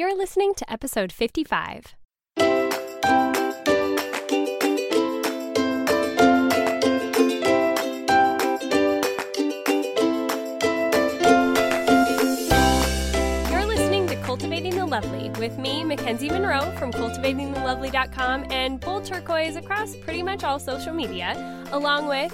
You're listening to episode 55. You're listening to Cultivating the Lovely with me, Mackenzie Monroe from cultivatingthelovely.com and Bold Turquoise across pretty much all social media, along with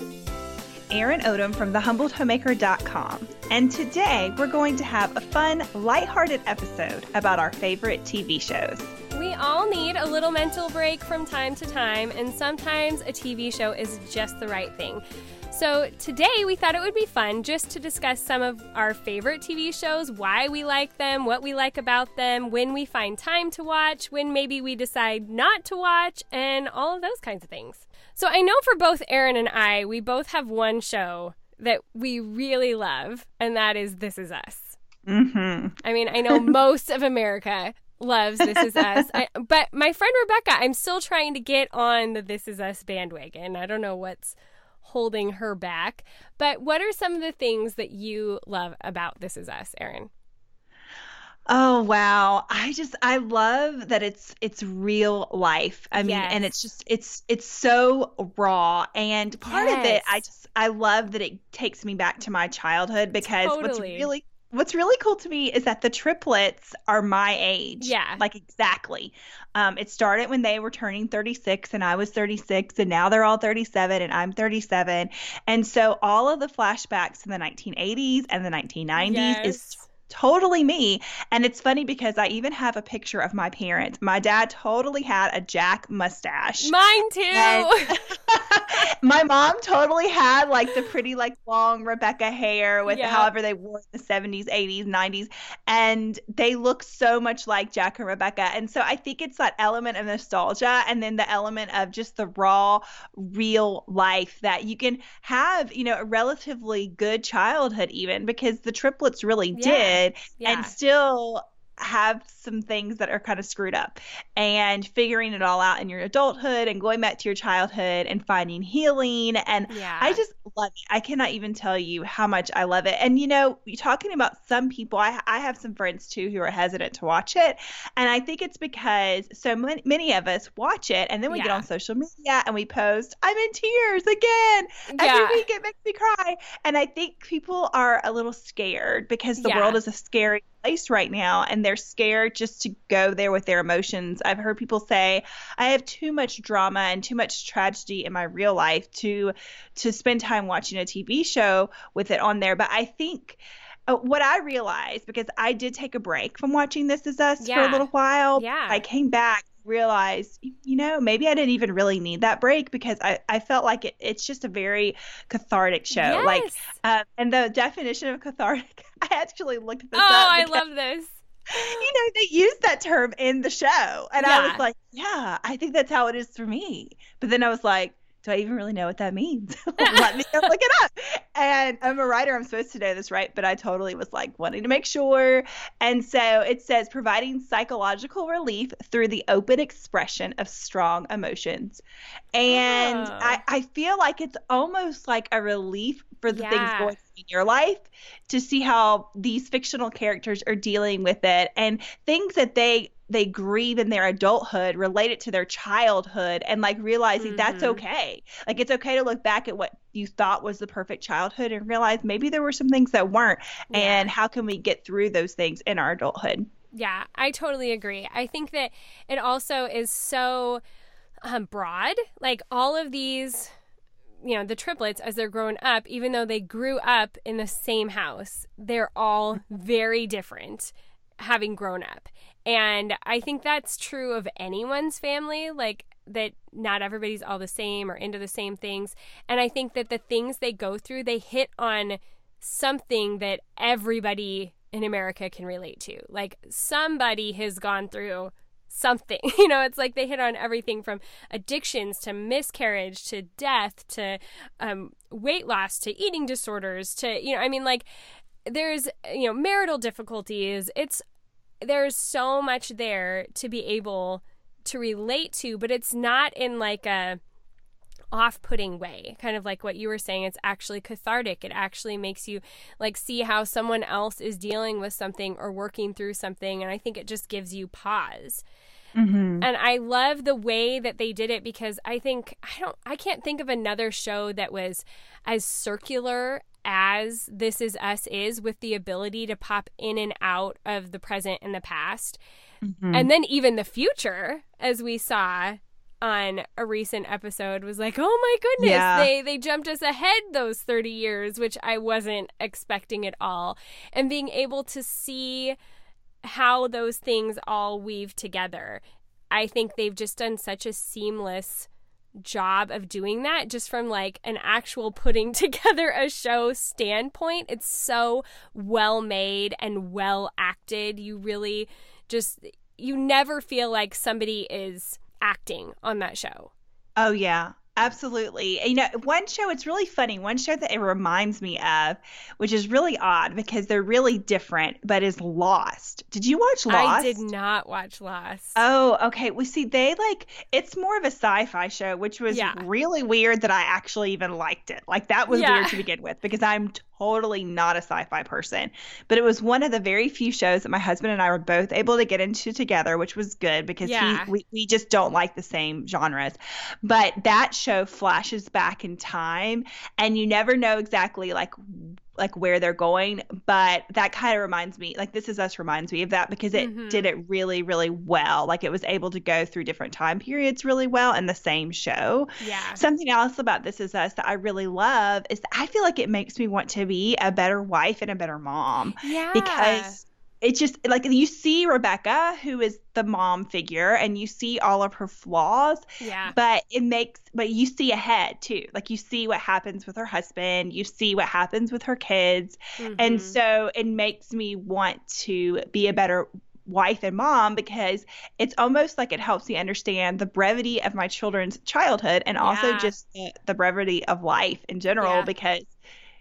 Erin Odom from thehumbledhomemaker.com. And today we're going to have a fun, lighthearted episode about our favorite TV shows. We all need a little mental break from time to time, and sometimes a TV show is just the right thing. So, today we thought it would be fun just to discuss some of our favorite TV shows, why we like them, what we like about them, when we find time to watch, when maybe we decide not to watch, and all of those kinds of things. So, I know for both Erin and I, we both have one show that we really love, and that is This Is Us. Mm-hmm. I mean, I know most of America loves This Is Us, I, but my friend Rebecca, I'm still trying to get on the This Is Us bandwagon. I don't know what's holding her back, but what are some of the things that you love about This Is Us, Erin? Oh wow. I just I love that it's it's real life. I mean, and it's just it's it's so raw and part of it I just I love that it takes me back to my childhood because what's really what's really cool to me is that the triplets are my age. Yeah. Like exactly. Um it started when they were turning 36 and I was 36 and now they're all 37 and I'm 37. And so all of the flashbacks in the 1980s and the 1990s is Yes. Totally me. And it's funny because I even have a picture of my parents. My dad totally had a Jack mustache. Mine too. My mom totally had like the pretty like long Rebecca hair with Yeah. however they wore in the 70s, 80s, 90s and they look so much like Jack and Rebecca. And so I think it's that element of nostalgia and then the element of just the raw real life that you can have, you know, a relatively good childhood even because the triplets really Yeah. did yeah. and still have some things that are kind of screwed up and figuring it all out in your adulthood and going back to your childhood and finding healing and yeah. I just love it. I cannot even tell you how much I love it. And you know, talking about some people, I, I have some friends too who are hesitant to watch it. And I think it's because so many, many of us watch it and then we get on social media and we post, I'm in tears again. yeah. Every week it makes me cry. And I think people are a little scared because the Yeah. world is a scary place right now and they're scared just to go there with their emotions. I've heard people say, I have too much drama and too much tragedy in my real life to to spend time watching a TV show with it on there. But I think uh, what I realized because I did take a break from watching This Is Us for a little while. Yeah. I came back realized you know maybe i didn't even really need that break because i, I felt like it, it's just a very cathartic show like Yes. uh, and the definition of cathartic i actually looked this oh, up I love this. you know they used that term in the show and i was like yeah i think that's how it is for me but then i was like do I even really know what that means? Let me go look it up. And I'm a writer. I'm supposed to know this, right? But I totally was like wanting to make sure. And so it says providing psychological relief through the open expression of strong emotions. And Oh. I, ah. I feel like it's almost like a relief for the things going on in your life to see how these fictional characters are dealing with it and things that they they grieve in their adulthood related to their childhood and like realizing that's Mhm. okay like it's okay to look back at what you thought was the perfect childhood and realize maybe there were some things that weren't Yeah. and how can we get through those things in our adulthood Yeah, I totally agree. I think that it also is so um, broad. Like all of these, you know, the triplets as they're growing up, even though they grew up in the same house, they're all very different having grown up. And I think that's true of anyone's family. Like, that not everybody's all the same or into the same things. And I think that the things they go through, they hit on something that everybody in America can relate to. Like somebody has gone through something. You know, it's like they hit on everything from addictions to miscarriage to death to um, weight loss to eating disorders to, you know, I mean, like there's, you know, marital difficulties. It's, there's so much there to be able to relate to, but it's not in like a, off-putting way kind of like what you were saying. It's actually cathartic. It actually makes you like see how someone else is dealing with something or working through something and i think it just gives you pause. Mm-hmm. and i love the way that they did it because i think i don't i can't think of another show that was as circular as this is us is with the ability to pop in and out of the present and the past mm-hmm. and then even the future as we saw on a recent episode was like, "Oh my goodness, yeah. they they jumped us ahead those 30 years, which I wasn't expecting at all." And being able to see how those things all weave together. I think they've just done such a seamless job of doing that just from like an actual putting together a show standpoint. It's so well made and well acted. You really just you never feel like somebody is acting on that show. Oh yeah. Absolutely. You know, one show, it's really funny. One show that it reminds me of, which is really odd because they're really different, but is Lost. Did you watch Lost? I did not watch Lost. Oh, okay. Well, see, they like, it's more of a sci fi show, which was yeah. really weird that I actually even liked it. Like, that was yeah. weird to begin with because I'm totally not a sci-fi person, but it was one of the very few shows that my husband and I were both able to get into together, which was good because yeah. he, we, we just don't like the same genres. But that show flashes back in time and you never know exactly like like where they're going but that kind of reminds me like this is us reminds me of that because it mm-hmm. did it really really well. Like it was able to go through different time periods really well in the same show. Yeah. Something else about this is us that i really love is i feel like it makes me want to be a better wife and a better mom yeah. because it's just like you see Rebecca, who is the mom figure, and you see all of her flaws. Yeah. But it makes, but you see ahead too. Like you see what happens with her husband, you see what happens with her kids. Mm-hmm. And so it makes me want to be a better wife and mom because it's almost like it helps me understand the brevity of my children's childhood and also yeah. just the, the, brevity of life in general yeah. because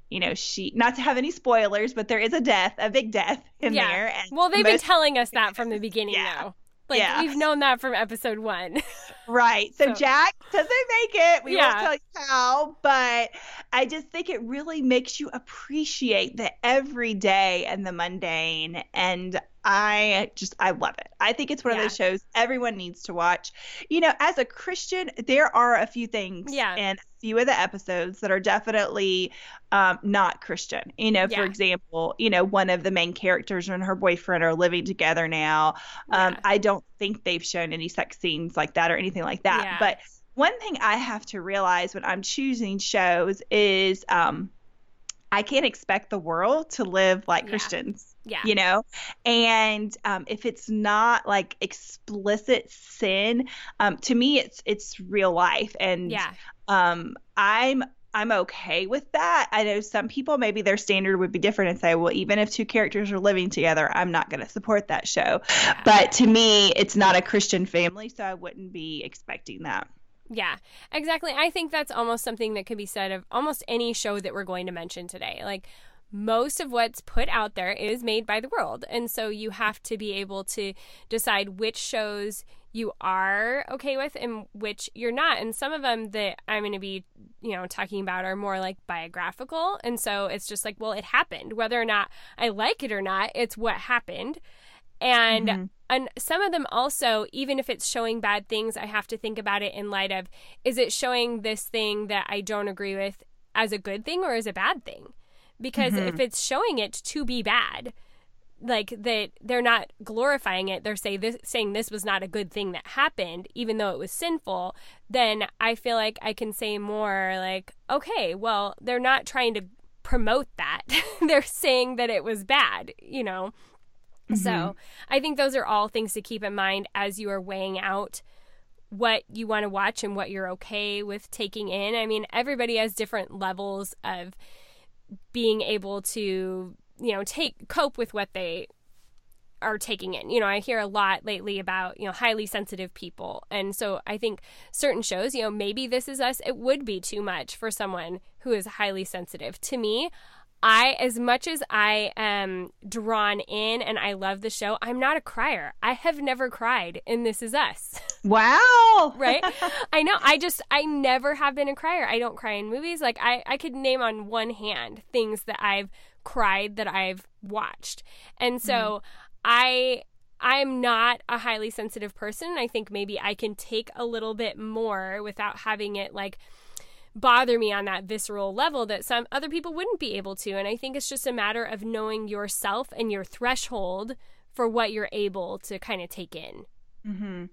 you know, she not to have any spoilers, but there is a death, a big death in yeah. there. well, they've most, been telling us that from the beginning, yeah. though. Like yeah. we've known that from episode one. right. So, so, Jack doesn't make it. We yeah. won't tell you how, but I just think it really makes you appreciate the everyday and the mundane. And I just I love it. I think it's one yeah. of those shows everyone needs to watch. You know, as a Christian, there are a few things yeah. and a few of the episodes that are definitely um, not Christian. You know, yeah. for example, you know, one of the main characters and her boyfriend are living together now. Um. I don't think they've shown any sex scenes like that or anything like that. But one thing I have to realize when I'm choosing shows is um, I can't expect the world to live like Christians yeah. You know? And um, if it's not like explicit sin, um, to me it's it's real life. And yeah. um I'm I'm okay with that. I know some people maybe their standard would be different and say, well, even if two characters are living together, I'm not going to support that show. Yeah. But to me, it's not a Christian family, so I wouldn't be expecting that. Yeah, exactly. I think that's almost something that could be said of almost any show that we're going to mention today. Like most of what's put out there is made by the world. And so you have to be able to decide which shows you are okay with and which you're not. And some of them that I'm going to be, you know, talking about are more like biographical. And so it's just like, well, it happened. Whether or not I like it or not, it's what happened. And mm-hmm. And some of them also, even if it's showing bad things, I have to think about it in light of is it showing this thing that I don't agree with as a good thing or as a bad thing? because mm-hmm. if it's showing it to be bad like that they're not glorifying it they're say this saying this was not a good thing that happened even though it was sinful then i feel like i can say more like okay well they're not trying to promote that they're saying that it was bad you know mm-hmm. so i think those are all things to keep in mind as you are weighing out what you want to watch and what you're okay with taking in i mean everybody has different levels of being able to you know take cope with what they are taking in. You know, I hear a lot lately about, you know, highly sensitive people. And so I think certain shows, you know, maybe this is us, it would be too much for someone who is highly sensitive. To me, I, as much as I am drawn in and I love the show, I'm not a crier. I have never cried in This Is Us. Wow. right? I know. I just, I never have been a crier. I don't cry in movies. Like, I, I could name on one hand things that I've cried that I've watched. And so mm. I I'm not a highly sensitive person. I think maybe I can take a little bit more without having it like bother me on that visceral level that some other people wouldn't be able to. And I think it's just a matter of knowing yourself and your threshold for what you're able to kind of take in. Mm-hmm.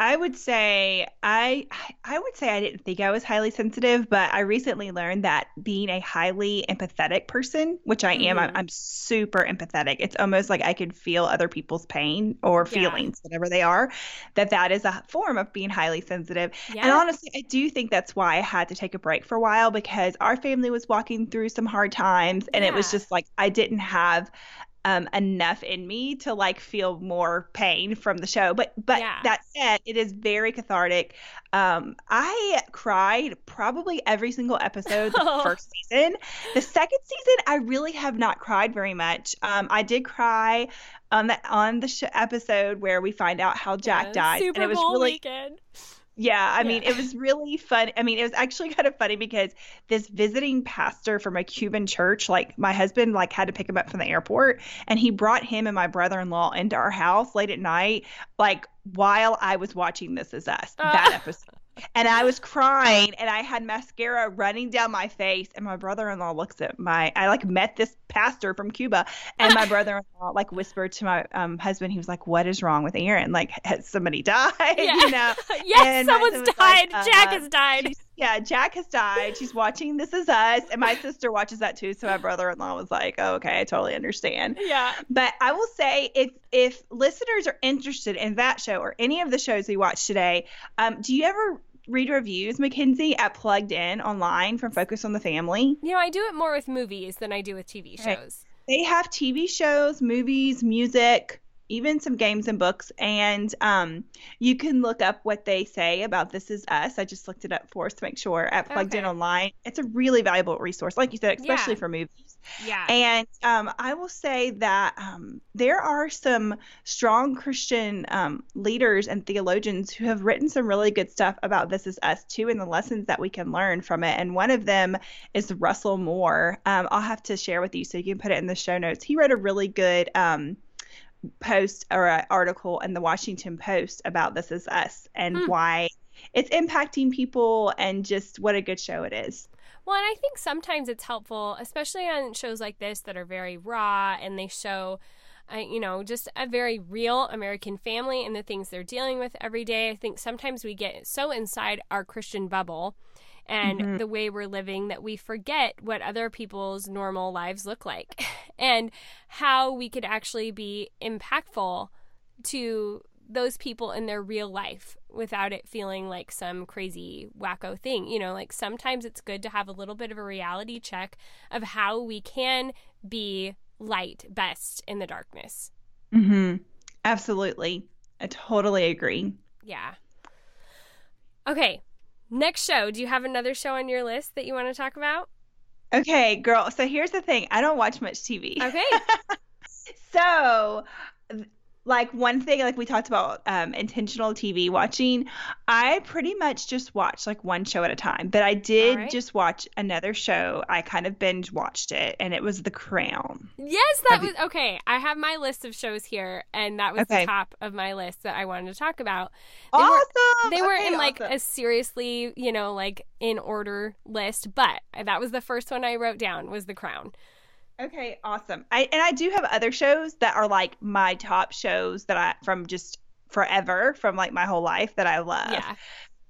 I would say I I would say I didn't think I was highly sensitive, but I recently learned that being a highly empathetic person, which I am, mm-hmm. I'm, I'm, super empathetic. It's almost like I could feel other people's pain or feelings, yeah. whatever they are. That that is a form of being highly sensitive. Yeah. And honestly, I do think that's why I had to take a break for a while because our family was walking through some hard times, and yeah. it was just like I didn't have um, enough in me to like feel more pain from the show. But but yeah. that said, it is very cathartic. Um, I cried probably every single episode the first season. The second season, I really have not cried very much. Um, I did cry on the on the sh- episode where we find out how Jack yeah, died, Super and it was Bowl really. Weekend yeah, I mean, it was really fun. I mean, it was actually kind of funny because this visiting pastor from a Cuban church, like my husband, like had to pick him up from the airport, and he brought him and my brother-in-law into our house late at night, like while I was watching This Is Us, that ah. episode and I was crying and I had mascara running down my face and my brother-in-law looks at my I like met this pastor from Cuba and my brother-in-law like whispered to my um, husband he was like what is wrong with Erin? Like has somebody died yeah. you know? Yes someone's died like, Jack uh, has died. yeah Jack has died. She's watching This Is Us and my sister watches that too. So my brother-in-law was like oh, okay I totally understand. Yeah. But I will say if if listeners are interested in that show or any of the shows we watched today um, do you ever read reviews, Mackenzie, at Plugged In online from Focus on the Family? You know, I do it more with movies than I do with TV shows. Right. They have TV shows, movies, music, even some games and books. And um, you can look up what they say about This Is Us. I just looked it up for us to make sure at Plugged okay. In Online. It's a really valuable resource, like you said, especially yeah. for movies. Yeah. And um, I will say that um, there are some strong Christian um, leaders and theologians who have written some really good stuff about This Is Us too, and the lessons that we can learn from it. And one of them is Russell Moore. Um, I'll have to share with you so you can put it in the show notes. He wrote a really good um, post or an article in the Washington Post about This Is Us and hmm. why it's impacting people and just what a good show it is. Well, and I think sometimes it's helpful, especially on shows like this that are very raw and they show, uh, you know, just a very real American family and the things they're dealing with every day. I think sometimes we get so inside our Christian bubble and mm-hmm. the way we're living that we forget what other people's normal lives look like and how we could actually be impactful to those people in their real life without it feeling like some crazy wacko thing. You know, like sometimes it's good to have a little bit of a reality check of how we can be light best in the darkness. Mhm. Absolutely. I totally agree. Yeah. Okay. Next show. Do you have another show on your list that you want to talk about? Okay, girl. So here's the thing. I don't watch much TV. Okay. so like one thing like we talked about um, intentional tv watching i pretty much just watch like one show at a time but i did right. just watch another show. I kind of binge watched it and it was the crown. Yes that have was you... okay i have my list of shows here and that was okay. the top of my list that i wanted to talk about. They awesome! were, they okay, were in like a seriously you know like in order list but that was the first one i wrote down was the crown Okay, awesome. I and I do have other shows that are like my top shows that I from just forever from like my whole life that I love. Yeah.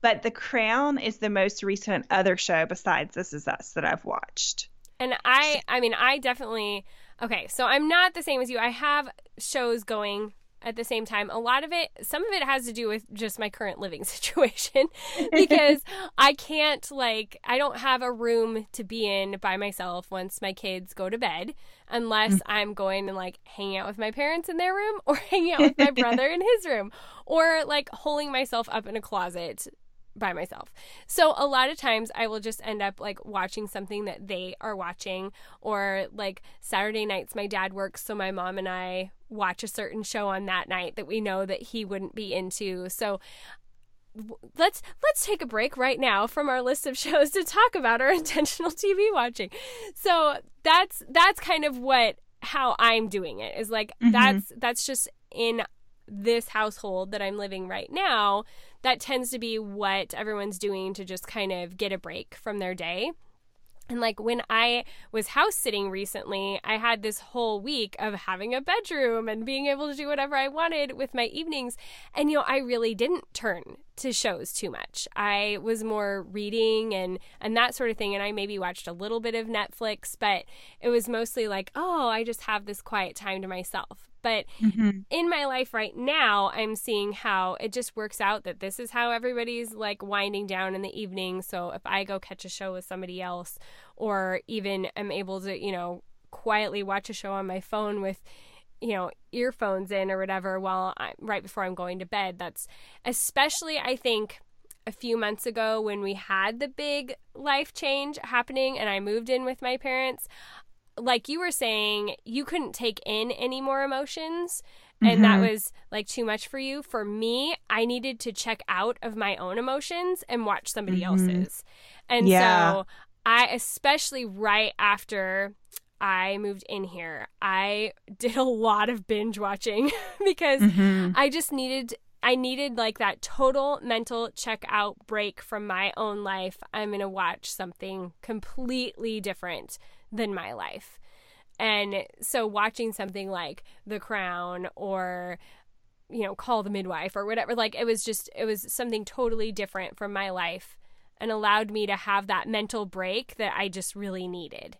But The Crown is the most recent other show besides This Is Us that I've watched. And I I mean I definitely okay, so I'm not the same as you. I have shows going at the same time. A lot of it, some of it has to do with just my current living situation because I can't, like, I don't have a room to be in by myself once my kids go to bed unless mm. I'm going and, like, hanging out with my parents in their room or hanging out with my brother in his room or, like, holding myself up in a closet by myself. So a lot of times I will just end up like watching something that they are watching or like Saturday nights my dad works so my mom and I watch a certain show on that night that we know that he wouldn't be into. So let's let's take a break right now from our list of shows to talk about our intentional TV watching. So that's that's kind of what how I'm doing it is like mm-hmm. that's that's just in this household that I'm living right now that tends to be what everyone's doing to just kind of get a break from their day. And like when I was house sitting recently, I had this whole week of having a bedroom and being able to do whatever I wanted with my evenings. And, you know, I really didn't turn to shows too much. I was more reading and and that sort of thing and I maybe watched a little bit of Netflix, but it was mostly like, "Oh, I just have this quiet time to myself." But mm-hmm. in my life right now, I'm seeing how it just works out that this is how everybody's like winding down in the evening. So if I go catch a show with somebody else, or even am able to, you know, quietly watch a show on my phone with you know earphones in or whatever while I, right before I'm going to bed that's especially I think a few months ago when we had the big life change happening and I moved in with my parents like you were saying, you couldn't take in any more emotions and mm-hmm. that was like too much for you. For me, I needed to check out of my own emotions and watch somebody mm-hmm. else's. And yeah. so I especially right after I moved in here, I did a lot of binge watching because mm-hmm. I just needed I needed like that total mental check out break from my own life. I'm going to watch something completely different than my life. And so watching something like The Crown or you know, Call the Midwife or whatever, like it was just it was something totally different from my life and allowed me to have that mental break that I just really needed.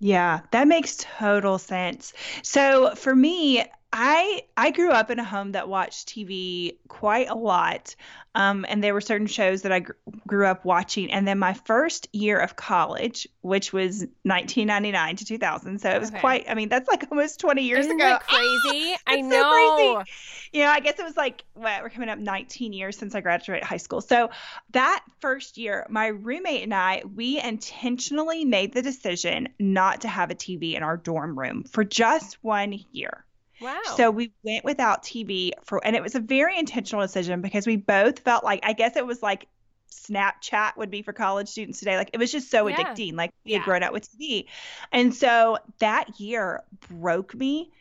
Yeah, that makes total sense. So for me, I I grew up in a home that watched TV quite a lot, um, and there were certain shows that I gr- grew up watching. And then my first year of college, which was 1999 to 2000, so it was okay. quite. I mean, that's like almost 20 years Isn't ago. That crazy? I know. So crazy. You know, I guess it was like what, we're coming up 19 years since I graduated high school. So that first year, my roommate and I, we intentionally made the decision not to have a TV in our dorm room for just one year. Wow. So we went without TV for, and it was a very intentional decision because we both felt like, I guess it was like Snapchat would be for college students today. Like it was just so yeah. addicting. Like we yeah. had grown up with TV. And so that year broke me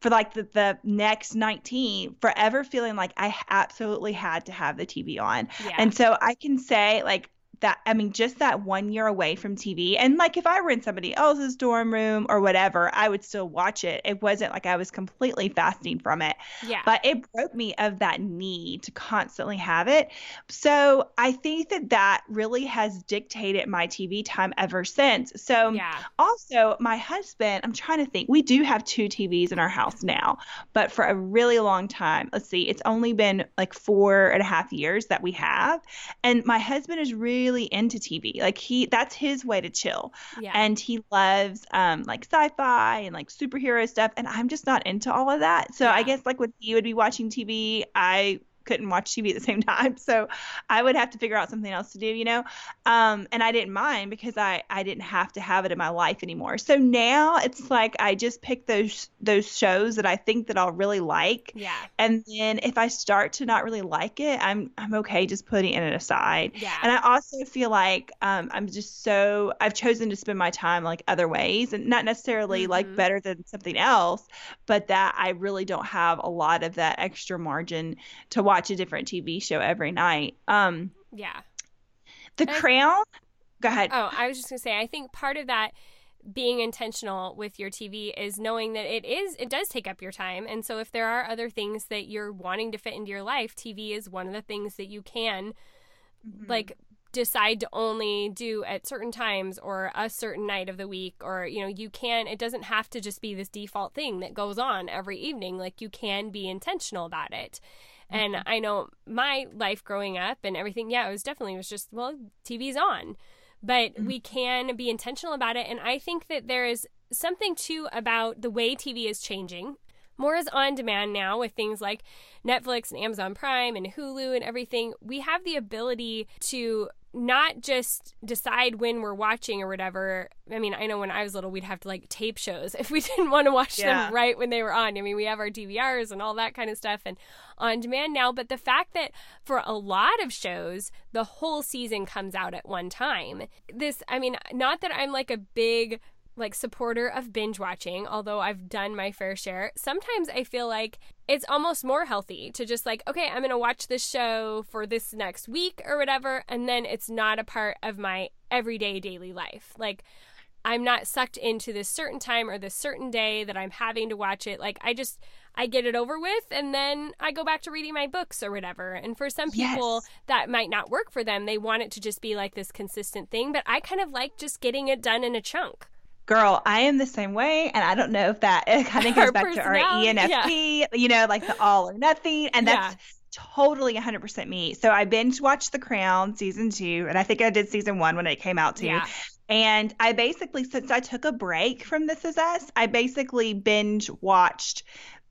for like the, the next 19 forever feeling like I absolutely had to have the TV on. Yeah. And so I can say like that I mean just that one year away from TV and like if I were in somebody else's dorm room or whatever I would still watch it. It wasn't like I was completely fasting from it. Yeah. But it broke me of that need to constantly have it. So I think that that really has dictated my TV time ever since. So yeah. also my husband I'm trying to think we do have two TVs in our house now but for a really long time let's see it's only been like four and a half years that we have. And my husband is really really into TV. Like he that's his way to chill. Yeah. And he loves um like sci-fi and like superhero stuff and I'm just not into all of that. So yeah. I guess like when he would be watching TV, I couldn't watch TV at the same time. So I would have to figure out something else to do, you know? Um, and I didn't mind because I, I didn't have to have it in my life anymore. So now it's like I just pick those those shows that I think that I'll really like. Yeah. And then if I start to not really like it, I'm I'm okay just putting it aside. Yeah. And I also feel like um, I'm just so I've chosen to spend my time like other ways and not necessarily mm-hmm. like better than something else, but that I really don't have a lot of that extra margin to watch watch a different TV show every night. Um, yeah. The Crown. Go ahead. Oh, I was just gonna say, I think part of that being intentional with your TV is knowing that it is it does take up your time. And so if there are other things that you're wanting to fit into your life, TV is one of the things that you can mm-hmm. like decide to only do at certain times or a certain night of the week or you know you can it doesn't have to just be this default thing that goes on every evening like you can be intentional about it and mm-hmm. i know my life growing up and everything yeah it was definitely it was just well tv's on but mm-hmm. we can be intentional about it and i think that there is something too about the way tv is changing more is on demand now with things like Netflix and Amazon Prime and Hulu and everything. We have the ability to not just decide when we're watching or whatever. I mean, I know when I was little, we'd have to like tape shows if we didn't want to watch yeah. them right when they were on. I mean, we have our DVRs and all that kind of stuff and on demand now. But the fact that for a lot of shows, the whole season comes out at one time. This, I mean, not that I'm like a big like supporter of binge watching, although I've done my fair share. Sometimes I feel like it's almost more healthy to just like, okay, I'm going to watch this show for this next week or whatever, and then it's not a part of my everyday daily life. Like I'm not sucked into this certain time or this certain day that I'm having to watch it. Like I just I get it over with and then I go back to reading my books or whatever. And for some people yes. that might not work for them. They want it to just be like this consistent thing, but I kind of like just getting it done in a chunk. Girl, I am the same way, and I don't know if that kind of goes back to our ENFP, yeah. you know, like the all or nothing, and that's yeah. totally 100% me. So I binge watched The Crown season two, and I think I did season one when it came out too. Yeah. And I basically, since I took a break from This Is Us, I basically binge watched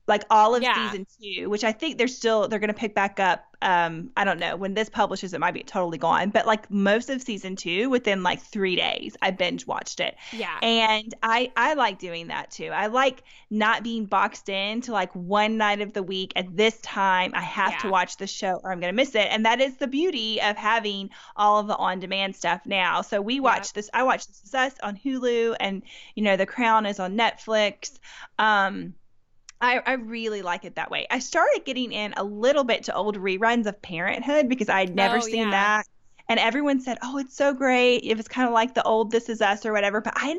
like all of yeah. season two, which I think they're still they're gonna pick back up. Um, I don't know when this publishes, it might be totally gone, but like most of season two within like three days, I binge watched it. Yeah, and I I like doing that too. I like not being boxed in to like one night of the week at this time. I have yeah. to watch the show or I'm gonna miss it, and that is the beauty of having all of the on demand stuff now. So we watch this. I watch This Is Us on Hulu, and you know The Crown is on Netflix. Um I, I really like it that way. I started getting in a little bit to old reruns of Parenthood because I had never oh, seen yeah. that. And everyone said, "Oh, it's so great. If it's kind of like the old This Is Us or whatever." But I,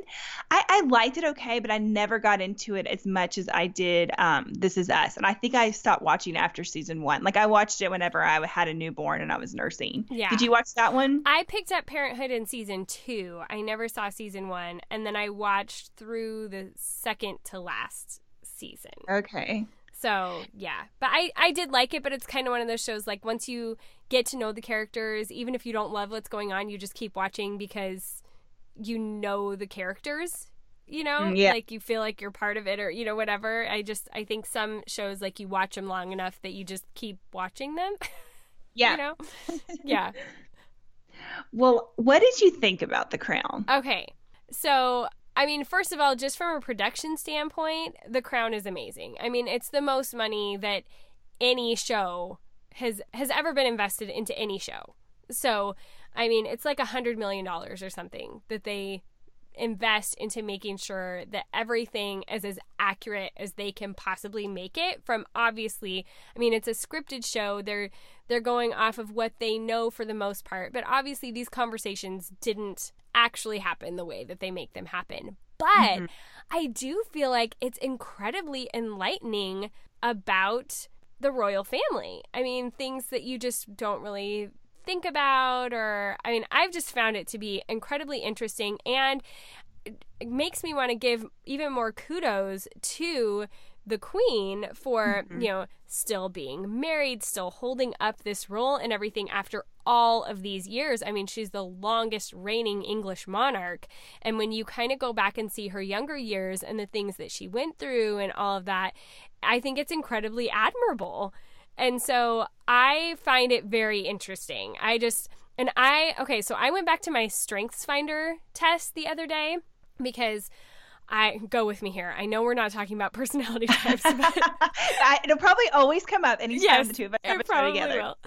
I, I liked it okay, but I never got into it as much as I did um, This Is Us. And I think I stopped watching after season one. Like I watched it whenever I had a newborn and I was nursing. Yeah. Did you watch that one? I picked up Parenthood in season two. I never saw season one, and then I watched through the second to last season. Okay. So yeah, but I I did like it, but it's kind of one of those shows like once you get to know the characters, even if you don't love what's going on, you just keep watching because you know the characters. You know, mm, yeah. like you feel like you're part of it, or you know whatever. I just I think some shows like you watch them long enough that you just keep watching them. Yeah. you know. Yeah. well, what did you think about The Crown? Okay. So I mean, first of all, just from a production standpoint, The Crown is amazing. I mean, it's the most money that any show has has ever been invested into any show. So, I mean, it's like a hundred million dollars or something that they invest into making sure that everything is as accurate as they can possibly make it from obviously I mean it's a scripted show they're they're going off of what they know for the most part but obviously these conversations didn't actually happen the way that they make them happen but mm-hmm. I do feel like it's incredibly enlightening about the royal family. I mean, things that you just don't really think about or I mean, I've just found it to be incredibly interesting and it makes me want to give even more kudos to the queen for, mm-hmm. you know, still being married, still holding up this role and everything after all of these years. I mean, she's the longest reigning English monarch. And when you kind of go back and see her younger years and the things that she went through and all of that, I think it's incredibly admirable. And so I find it very interesting. I just, and I, okay, so I went back to my Strengths Finder test the other day because I go with me here. I know we're not talking about personality types, but I, it'll probably always come up anytime yes, the two of us ever together. Will.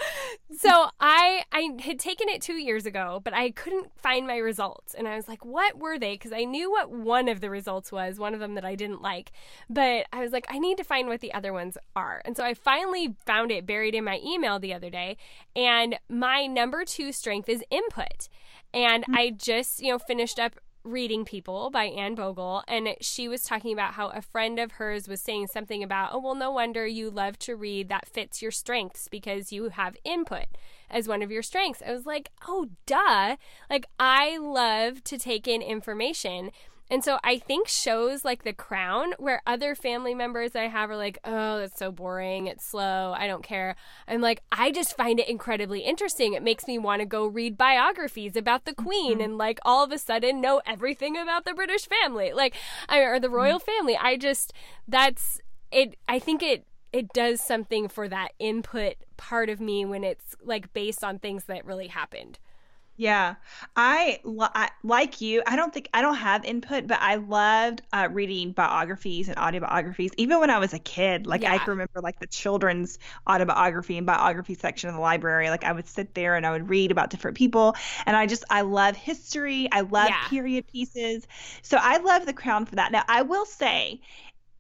So I I had taken it two years ago, but I couldn't find my results, and I was like, "What were they?" Because I knew what one of the results was, one of them that I didn't like, but I was like, "I need to find what the other ones are." And so I finally found it buried in my email the other day, and my number two strength is input, and mm-hmm. I just you know finished up Reading People by Anne Bogel, and she was talking about how a friend of hers was saying something about, oh, well, no wonder you love to read. That fits your strengths because you have input as one of your strengths. I was like, oh, duh. Like, I love to take in information. And so I think shows like The Crown, where other family members I have are like, oh, that's so boring. It's slow. I don't care. I'm like, I just find it incredibly interesting. It makes me want to go read biographies about the Queen mm-hmm. and like all of a sudden know everything about the British family, like, or the royal mm-hmm. family. I just, that's it. I think it, it does something for that input part of me when it's like based on things that really happened. Yeah, I, I, like you. I don't think I don't have input, but I loved uh, reading biographies and autobiographies. Even when I was a kid, like yeah. I can remember like the children's autobiography and biography section of the library. Like I would sit there and I would read about different people, and I just I love history. I love yeah. period pieces. So I love The Crown for that. Now I will say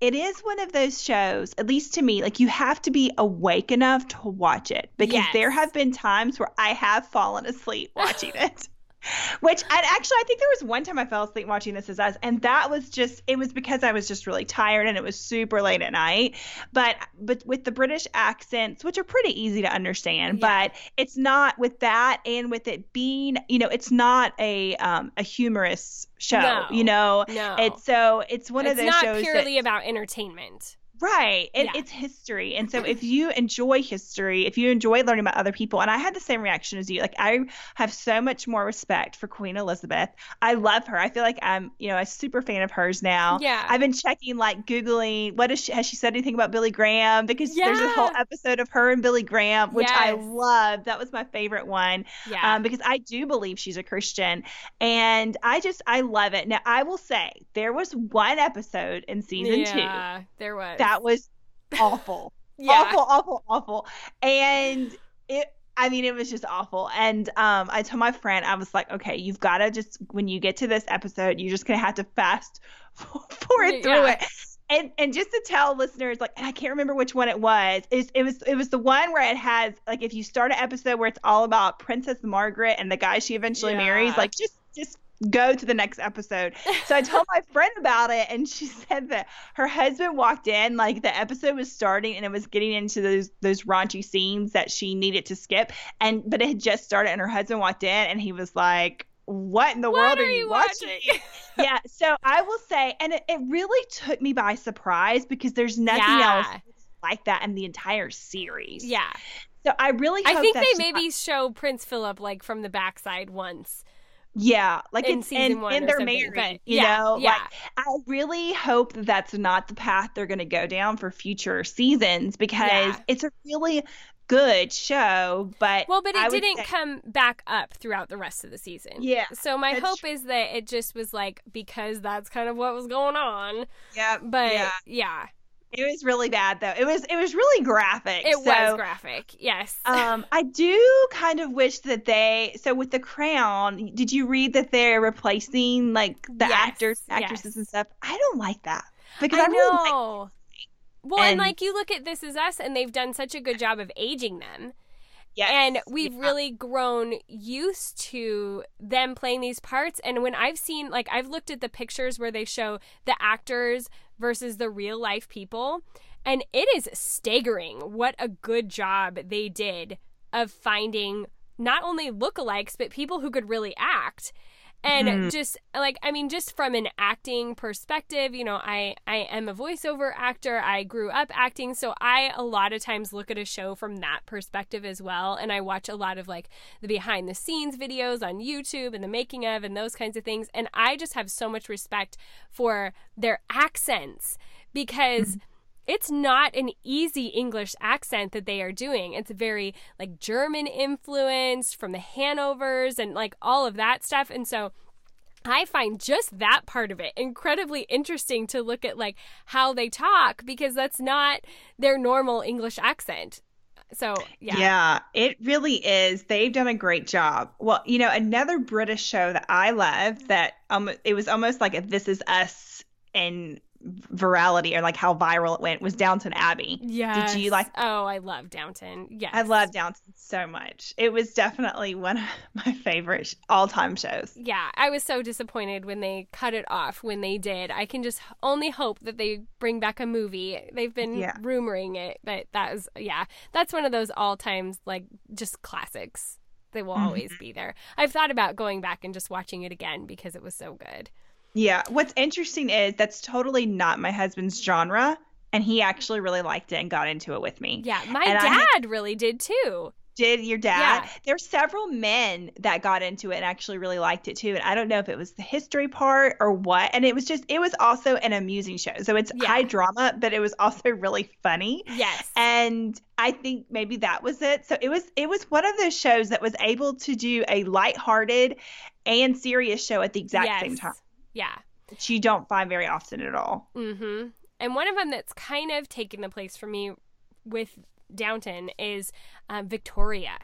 it is one of those shows, at least to me, like you have to be awake enough to watch it because yes. there have been times where I have fallen asleep watching it. Which and actually I think there was one time I fell asleep watching This Is Us, and that was just it was because I was just really tired and it was super late at night. But but with the British accents, which are pretty easy to understand, yeah. but it's not with that and with it being, you know, it's not a um a humorous show. No, you know, no. It's so it's one it's of those shows. It's not purely that, about entertainment. Right. And yeah. it's history. And so if you enjoy history, if you enjoy learning about other people, and I had the same reaction as you, like I have so much more respect for Queen Elizabeth. I love her. I feel like I'm, you know, a super fan of hers now. Yeah. I've been checking, like Googling, what is she, has she said anything about Billy Graham? Because yeah. there's a whole episode of her and Billy Graham, which yes. I love. That was my favorite one. Yeah. Um, because I do believe she's a Christian. And I just, I love it. Now, I will say there was one episode in season yeah, two. Yeah, there was. That that was awful. yeah. Awful, awful, awful. And it I mean, it was just awful. And um, I told my friend, I was like, okay, you've got to just, when you get to this episode, you're just going to have to fast forward through it. And, and just to tell listeners, like, I can't remember which one it was. It, it was it was the one where it has like if you start an episode where it's all about Princess Margaret and the guy she eventually yeah. marries, like just just go to the next episode. So I told my friend about it, and she said that her husband walked in, like the episode was starting, and it was getting into those those raunchy scenes that she needed to skip, and but it had just started, and her husband walked in, and he was like. What in the what world are, are you watching? watching? yeah, so I will say, and it, it really took me by surprise because there's nothing yeah. else like that in the entire series. Yeah. So I really I think they maybe not... show Prince Philip like from the backside once. Yeah, like in, season and, one, and they're married. You yeah, know, yeah. like I really hope that that's not the path they're going to go down for future seasons because yeah. it's a really good show. But well, but it didn't say, come back up throughout the rest of the season. Yeah. So my hope true. is that it just was like because that's kind of what was going on. Yeah. But yeah. yeah. It was really bad though. It was it was really graphic. It so, was graphic. Yes. um I do kind of wish that they so with the crown, did you read that they're replacing like the yes, actors actresses yes. and stuff? I don't like that. Because I, I really know. like Well, and, and like you look at This Is Us and they've done such a good job of aging them. Yes. And we've yeah. really grown used to them playing these parts. And when I've seen, like, I've looked at the pictures where they show the actors versus the real life people, and it is staggering what a good job they did of finding not only lookalikes, but people who could really act and mm-hmm. just like i mean just from an acting perspective you know i i am a voiceover actor. I grew up acting. So i a lot of times look at a show from that perspective as well. And i watch a lot of like the behind the scenes videos on youtube and the making of and those kinds of things. And i just have so much respect for their accents because mm-hmm it's not an easy English accent that they are doing. It's very like German influenced from the Hanovers and like all of that stuff. And so I find just that part of it incredibly interesting to look at like how they talk because that's not their normal English accent. So, yeah. Yeah, it really is. They've done a great job. Well, you know, another British show that I love that um it was almost like a This Is Us and virality or like how viral it went was Downton Abbey. Yeah. Did you like? Oh, I love Downton. Yes. I love Downton so much. It was definitely one of my favorite all time shows. Yeah, I was so disappointed when they cut it off when they did. I can just only hope that they bring back a movie. They've been Yeah. rumoring it, but that is yeah, that's one of those all times like just classics. They will mm-hmm. always be there. I've thought about going back and just watching it again because it was so good. Yeah. What's interesting is that's totally not my husband's genre, and he actually really liked it and got into it with me. Yeah, my And dad really did too. Did your dad? Yeah. There's several men that got into it and actually really liked it too. And I don't know if it was the history part or what. And it was just, it was also an amusing show. So it's Yeah. high drama, but it was also really funny. Yes. And I think maybe that was it. So it was, it was one of those shows that was able to do a lighthearted and serious show at the exact yes. same time, Yeah. which you don't find very often at all. Mm-hmm. And one of them that's kind of taken the place for me with Downton is um, Victoria.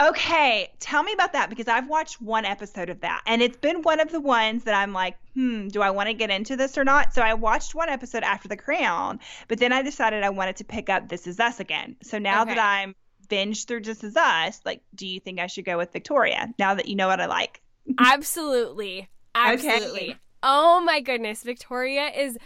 Okay, tell me about that because I've watched one episode of that and it's been one of the ones that I'm like, hmm, do I want to get into this or not? So I watched one episode after The Crown, but then I decided I wanted to pick up This Is Us again. So now Okay. that I'm binged through This Is Us, like, do you think I should go with Victoria now that you know what I like? Absolutely. Absolutely. Oh my goodness. Victoria is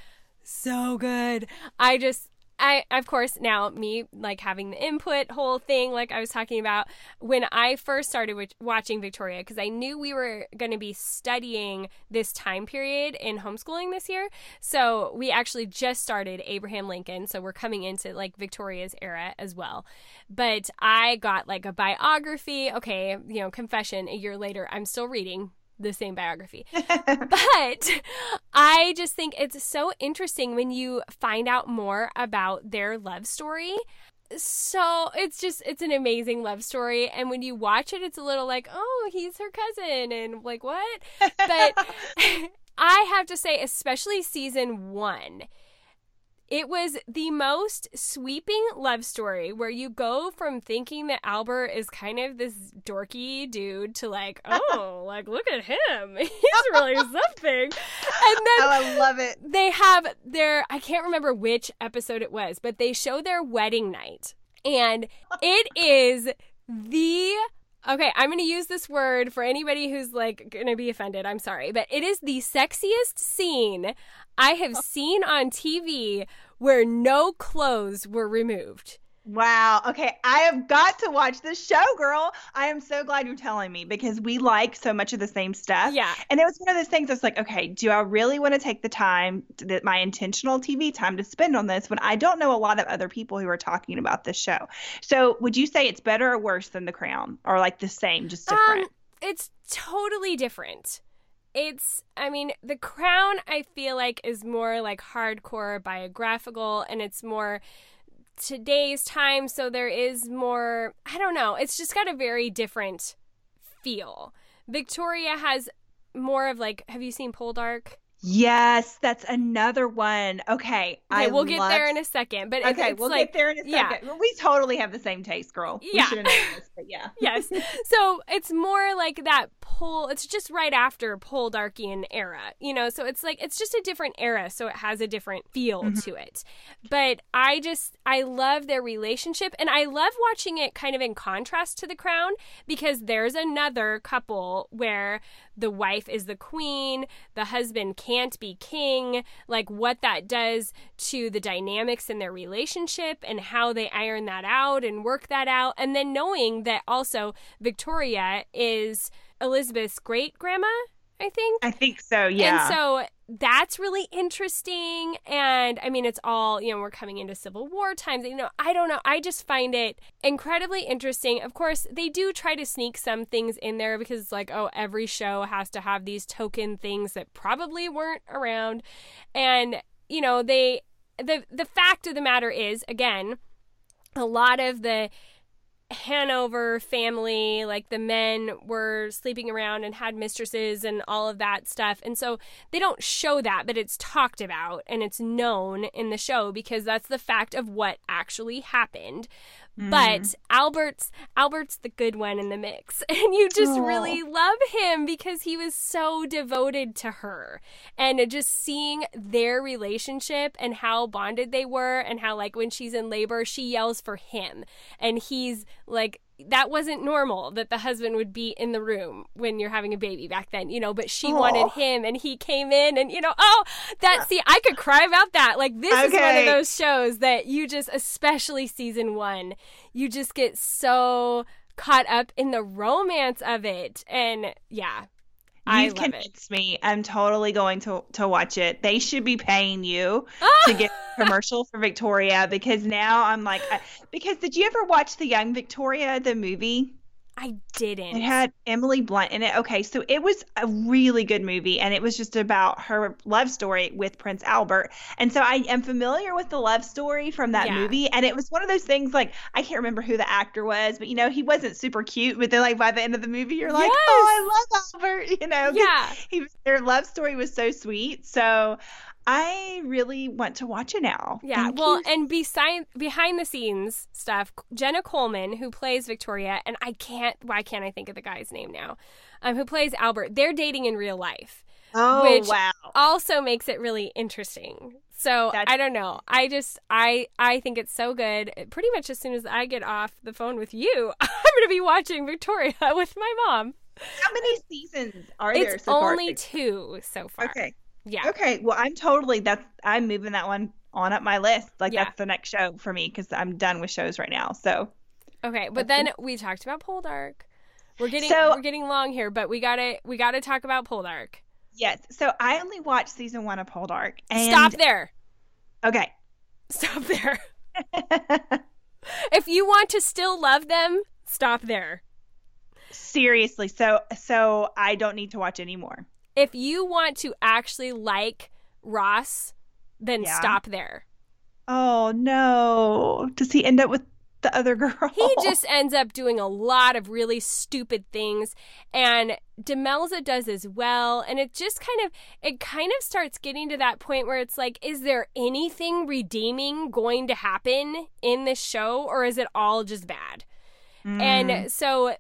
so good. I just. I, of course, now me like having the input whole thing, like I was talking about when I first started watching Victoria, because I knew we were going to be studying this time period in homeschooling this year. So we actually just started Abraham Lincoln. So we're coming into like Victoria's era as well. But I got like a biography. Okay, you know, confession, a year later, I'm still reading the same biography. but I just think it's so interesting when you find out more about their love story. So it's just it's an amazing love story and when you watch it it's a little like, "Oh, he's her cousin." And like, "What?" But I have to say especially season 1 it was the most sweeping love story where you go from thinking that Albert is kind of this dorky dude to like, oh, like look at him. He's really something. And then oh, I love it. they have their I can't remember which episode it was, but they show their wedding night. And it is the Okay, I'm going to use this word for anybody who's like going to be offended. I'm sorry, but it is the sexiest scene I have oh. seen on TV where no clothes were removed. Wow. Okay. I have got to watch this show, girl. I am so glad you're telling me because we like so much of the same stuff. Yeah. And it was one of those things that's like, okay, do I really want to take the time, that my intentional TV time to spend on this when I don't know a lot of other people who are talking about this show? So would you say it's better or worse than The Crown or like the same, just different? Um, it's totally different. It's, I mean, The Crown, I feel like, is more like hardcore biographical and it's more today's time. So there is more, I don't know, it's just got a very different feel. Victoria has more of like, have you seen Poldark? Yes, that's another one. Okay. Okay, I we'll get there in a second. But Okay, we'll like, get there in a yeah. second. We totally have the same taste, girl. Yeah. this, but yeah. yes. So it's more like that pole. It's just right after Poldarkian era, you know. So it's like it's just a different era, so it has a different feel Mm-hmm. to it. But I just I love their relationship, and I love watching it kind of in contrast to The Crown because there's another couple where the wife is the queen, the husband can't be king, like what that does to the dynamics in their relationship and how they iron that out and work that out. And then knowing that also Victoria is Elizabeth's great grandma, I think. I think so, yeah. And so that's really interesting. And I mean, it's all, you know, we're coming into Civil War times. You know, I don't know. I just find it incredibly interesting. Of course, they do try to sneak some things in there because it's like, oh, every show has to have these token things that probably weren't around. And, you know, they, the, the fact of the matter is, again, a lot of the Hanover family, like the men were sleeping around and had mistresses and all of that stuff. And so they don't show that, but it's talked about and it's known in the show because that's the fact of what actually happened. But mm. Albert's Albert's the good one in the mix. And you just Aw. really love him because he was so devoted to her. And just seeing their relationship and how bonded they were and how like when she's in labor she yells for him and he's like that wasn't normal that the husband would be in the room when you're having a baby back then, you know, but she oh. wanted him and he came in and you know, oh, that see, I could cry about that. Like this is one of those shows that you just especially season 1, you just get so caught up in the romance of it and yeah. You've love it. convinced me. I'm totally going to to watch it. They should be paying you to get a commercial for Victoria because now I'm like, I, because did you ever watch the Young Victoria the movie? I didn't. It had Emily Blunt in it. Okay, so it was a really good movie, and it was just about her love story with Prince Albert. And so I am familiar with the love story from that Yeah. movie, and it was one of those things like I can't remember who the actor was, but you know he wasn't super cute. But then like by the end of the movie, you're like, Yes. oh, I love Albert. You know, Yeah. he their love story was so sweet. So I really want to watch it now. Yeah, Thank well, you. and beside behind the scenes stuff, Jenna Coleman, who plays Victoria, and I can't, why can't I think of the guy's name now? Um, who plays Albert? They're dating in real life, oh which- wow. also makes it really interesting. So That's- I don't know. I just I I think it's so good. Pretty much as soon as I get off the phone with you, I'm gonna be watching Victoria with my mom. How many seasons are there It's so far? only two so far. Okay. Yeah. Okay, well, I'm totally that's I'm moving that one on up my list. Like Yeah. that's the next show for me because I'm done with shows right now. So Okay, but then we talked about Poldark. We're getting So- we're getting long here, but we gotta we gotta talk about Poldark. yes, so I only watched season one of Poldark. And Stop there. Okay. Stop there. If you want to still love them, stop there. Seriously, so so I don't need to watch anymore. If you want to actually like Ross, then Yeah. stop there. Oh no! Does he end up with the other girl? He just ends up doing a lot of really stupid things, and Demelza does as well. And it just kind of it kind of starts getting to that point where it's like, is there anything redeeming going to happen in this show, or is it all just bad? Mm. And so,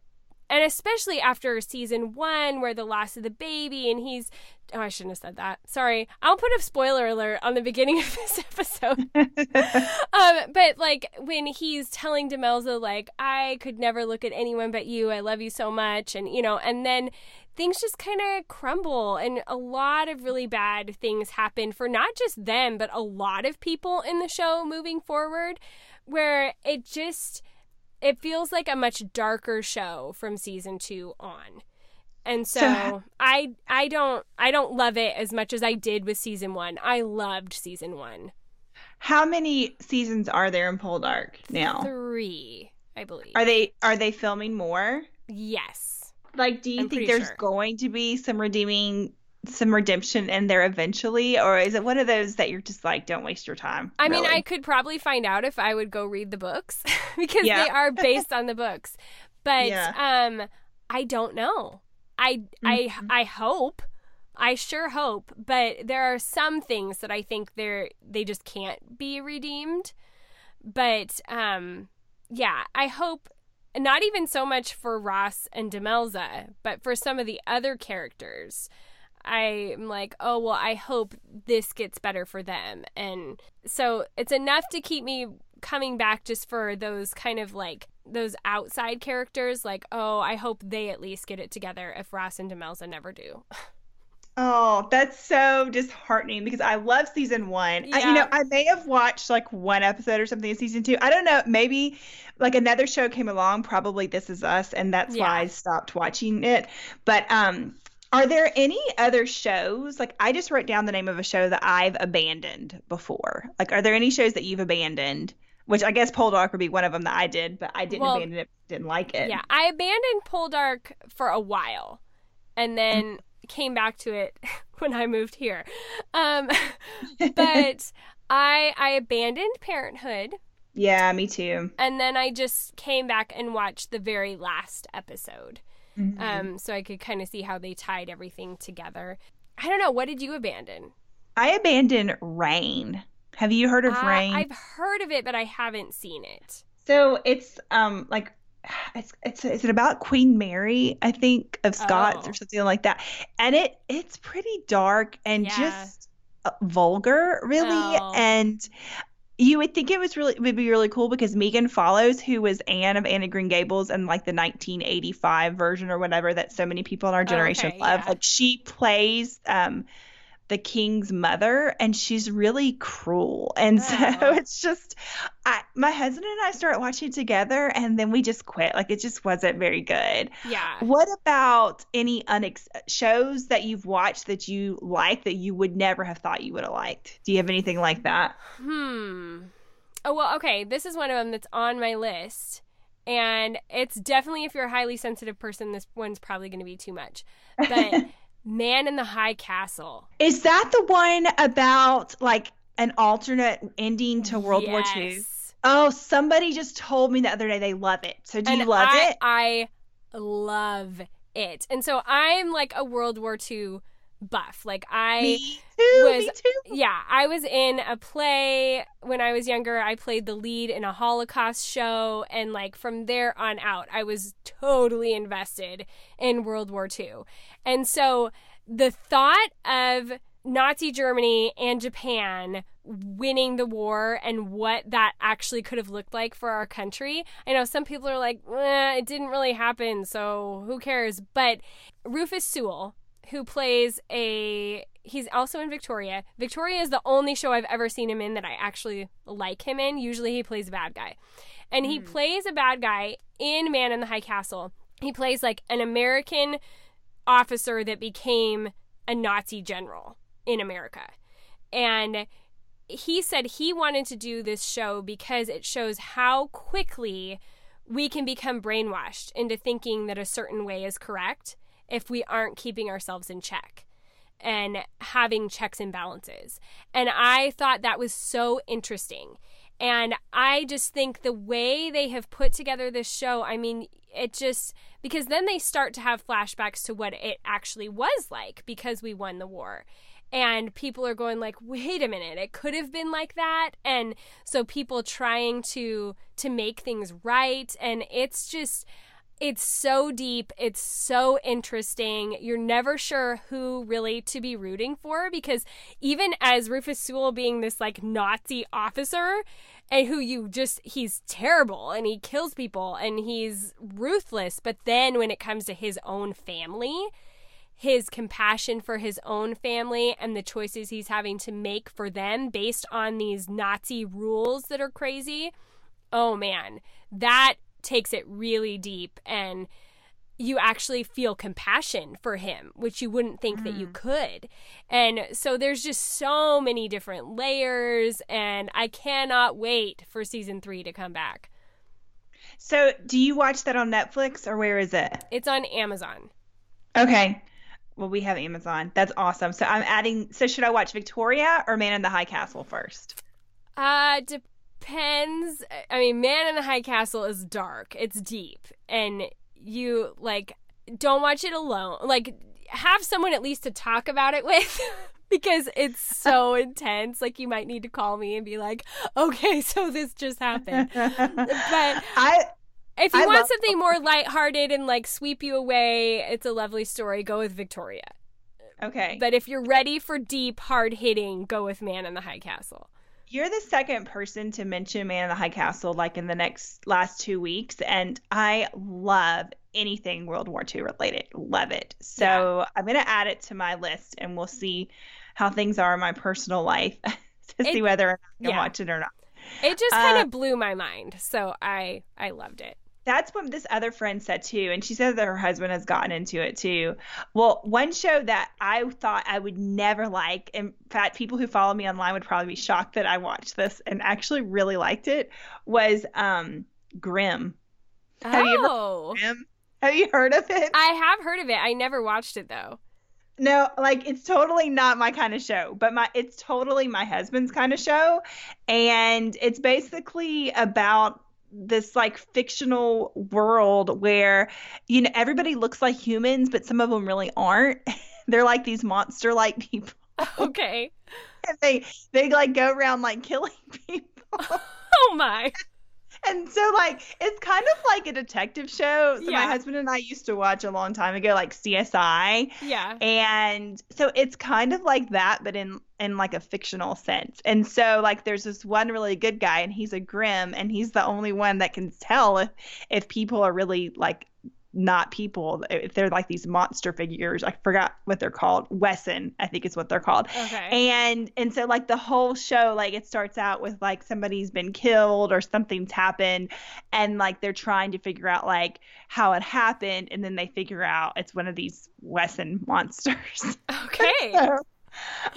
and especially after season one, where the loss of the baby, and he's, oh, I shouldn't have said that. Sorry. I'll put a spoiler alert on the beginning of this episode. um, but like when he's telling Demelza, like, I could never look at anyone but you. I love you so much. And, you know, and then things just kind of crumble and a lot of really bad things happen for not just them, but a lot of people in the show moving forward where it just it feels like a much darker show from season 2 on. And so, So- I I don't I don't love it as much as I did with season 1. I loved season 1. How many seasons are there in Poldark now? 3, I believe. Are they are they filming more? yes. Like, do you I'm think there's sure. going to be some redeeming, some redemption in there eventually, or is it one of those that you're just like, don't waste your time? I mean. I could probably find out if I would go read the books because Yeah. they are based on the books. But Yeah. um I don't know. I I Mhm. I hope. I sure hope, but there are some things that I think they're they just can't be redeemed. But um yeah, I hope not even so much for Ross and Demelza, but for some of the other characters. I'm like, oh, well, I hope this gets better for them. And so it's enough to keep me coming back just for those kind of like those outside characters. Like, oh, I hope they at least get it together if Ross and Demelza never do. Oh, that's so disheartening because I love season one. I, you know, I may have watched like one episode or something in season two. I don't know. Maybe like another show came along, probably This Is Us, and that's Yeah. why I stopped watching it. But um, are there any other shows? Like, I just wrote down the name of a show that I've abandoned before. Like, are there any shows that you've abandoned? Which I guess Poldark would be one of them that I did, but I didn't Well, abandon it. Didn't like it. Yeah, I abandoned Poldark for a while and then came back to it when I moved here. Um, but I I abandoned Parenthood Yeah, me too. and then I just came back and watched the very last episode. Mhm. Um, so I could kind of see how they tied everything together. I don't know. What did you abandon? I abandoned Reign. Have you heard of Uh, Reign? I've heard of it, but I haven't seen it. So it's um like it's it's is it about Queen Mary, I think, of Scots Oh. or something like that. And it it's pretty dark and Yeah. just uh, vulgar, really. Oh. And you would think it was really would be really cool because Megan Follows, who was Anne of Anne of Green Gables and like the 1985 version or whatever that so many people in our generation Okay, love. yeah. Like she plays um the king's mother and she's really cruel. And so Oh. it's just I my husband and I start watching together and then we just quit. Like it just wasn't very good. Yeah. What about any unex- shows that you've watched that you like that you would never have thought you would have liked? Do you have anything like that? Hmm. Oh, well, okay. This is one of them that's on my list. And it's definitely, if you're a highly sensitive person, this one's probably going to be too much. But Man in the High Castle. Is that the one about like an alternate ending to World War II? Yes. Oh, somebody just told me the other day they love it. So do and you love I, it? I love it. And so I'm like a World War II buff. Like I too. was- yeah, I was in a play when I was younger. I played the lead in a Holocaust show and like from there on out, I was totally invested in World War II. And so the thought of Nazi Germany and Japan winning the war and what that actually could have looked like for our country. I know some people are like, eh, it didn't really happen, so who cares? But Rufus Sewell, who plays a he's also in Victoria. Victoria is the only show I've ever seen him in that I actually like him in. Usually he plays a bad guy. And he hmm. plays a bad guy in Man in the High Castle. He plays like an American officer that became a Nazi general in America. And he said he wanted to do this show because it shows how quickly we can become brainwashed into thinking that a certain way is correct if we aren't keeping ourselves in check and having checks and balances. And I thought that was so interesting. And I just think the way they have put together this show, I mean, it just because then they start to have flashbacks to what it actually was like because we won the war. And people are going like, "Wait a minute, it could have been like that." And so people trying to to make things right and it's just it's so deep. It's so interesting. You're never sure who really to be rooting for because even as Rufus Sewell being this like Nazi officer and who you just he's terrible and he kills people and he's ruthless, but then when it comes to his own family, his compassion for his own family and the choices he's having to make for them based on these Nazi rules that are crazy. Oh man, that takes it really deep and you actually feel compassion for him, which you wouldn't think that you could. And so there's just so many different layers, and I cannot wait for season three to come back. So, do you watch that on Netflix or where is it? It's on Amazon. Okay. Well, we have Amazon. That's awesome. So, I'm adding. So, should I watch Victoria or Man in the High Castle first? Uh, depends. I mean, Man in the High Castle is dark. It's deep, and you like don't watch it alone. Like, have someone at least to talk about it with. Because it's so intense. Like, you might need to call me and be like, okay, so this just happened. But I if you I want love- something more lighthearted and like sweep you away, it's a lovely story, go with Victoria. okay. But if you're ready for deep, hard hitting, go with Man in the High Castle. You're the second person to mention Man in the High Castle like in the next last two weeks, and I love anything World War II related. Love it. So I'm gonna add it to my list, and we'll see how things are in my personal life to It- see whether I can yeah. watch it or not. It just kind Uh, of blew my mind. So I I loved it. That's what this other friend said too, and she said that her husband has gotten into it too. Well, one show that I thought I would never like, in fact, people who follow me online would probably be shocked that I watched this and actually really liked it, was um Grimm. Have you ever- oh, Grimm? Have you heard of it? I have heard of it. I never watched it though. No, like it's totally not my kind of show, but my it's totally my husband's kind of show, and it's basically about this like fictional world where you know everybody looks like humans, but some of them really aren't. They're like these monster-like people, Okay. and they they like go around like killing people. Oh my. And so like it's kind of like a detective show. So Yeah. my husband and I used to watch a long time ago, like CSI. Yeah. And so it's kind of like that, but in in like a fictional sense. And so like there's this one really good guy and he's a Grimm and he's the only one that can tell if if people are really like not people if they're like these monster figures i forgot what they're called Wesen i think is what they're called Okay. and and so like the whole show like it starts out with like somebody's been killed or something's happened and like they're trying to figure out like how it happened and then they figure out it's one of these Wesen monsters okay. so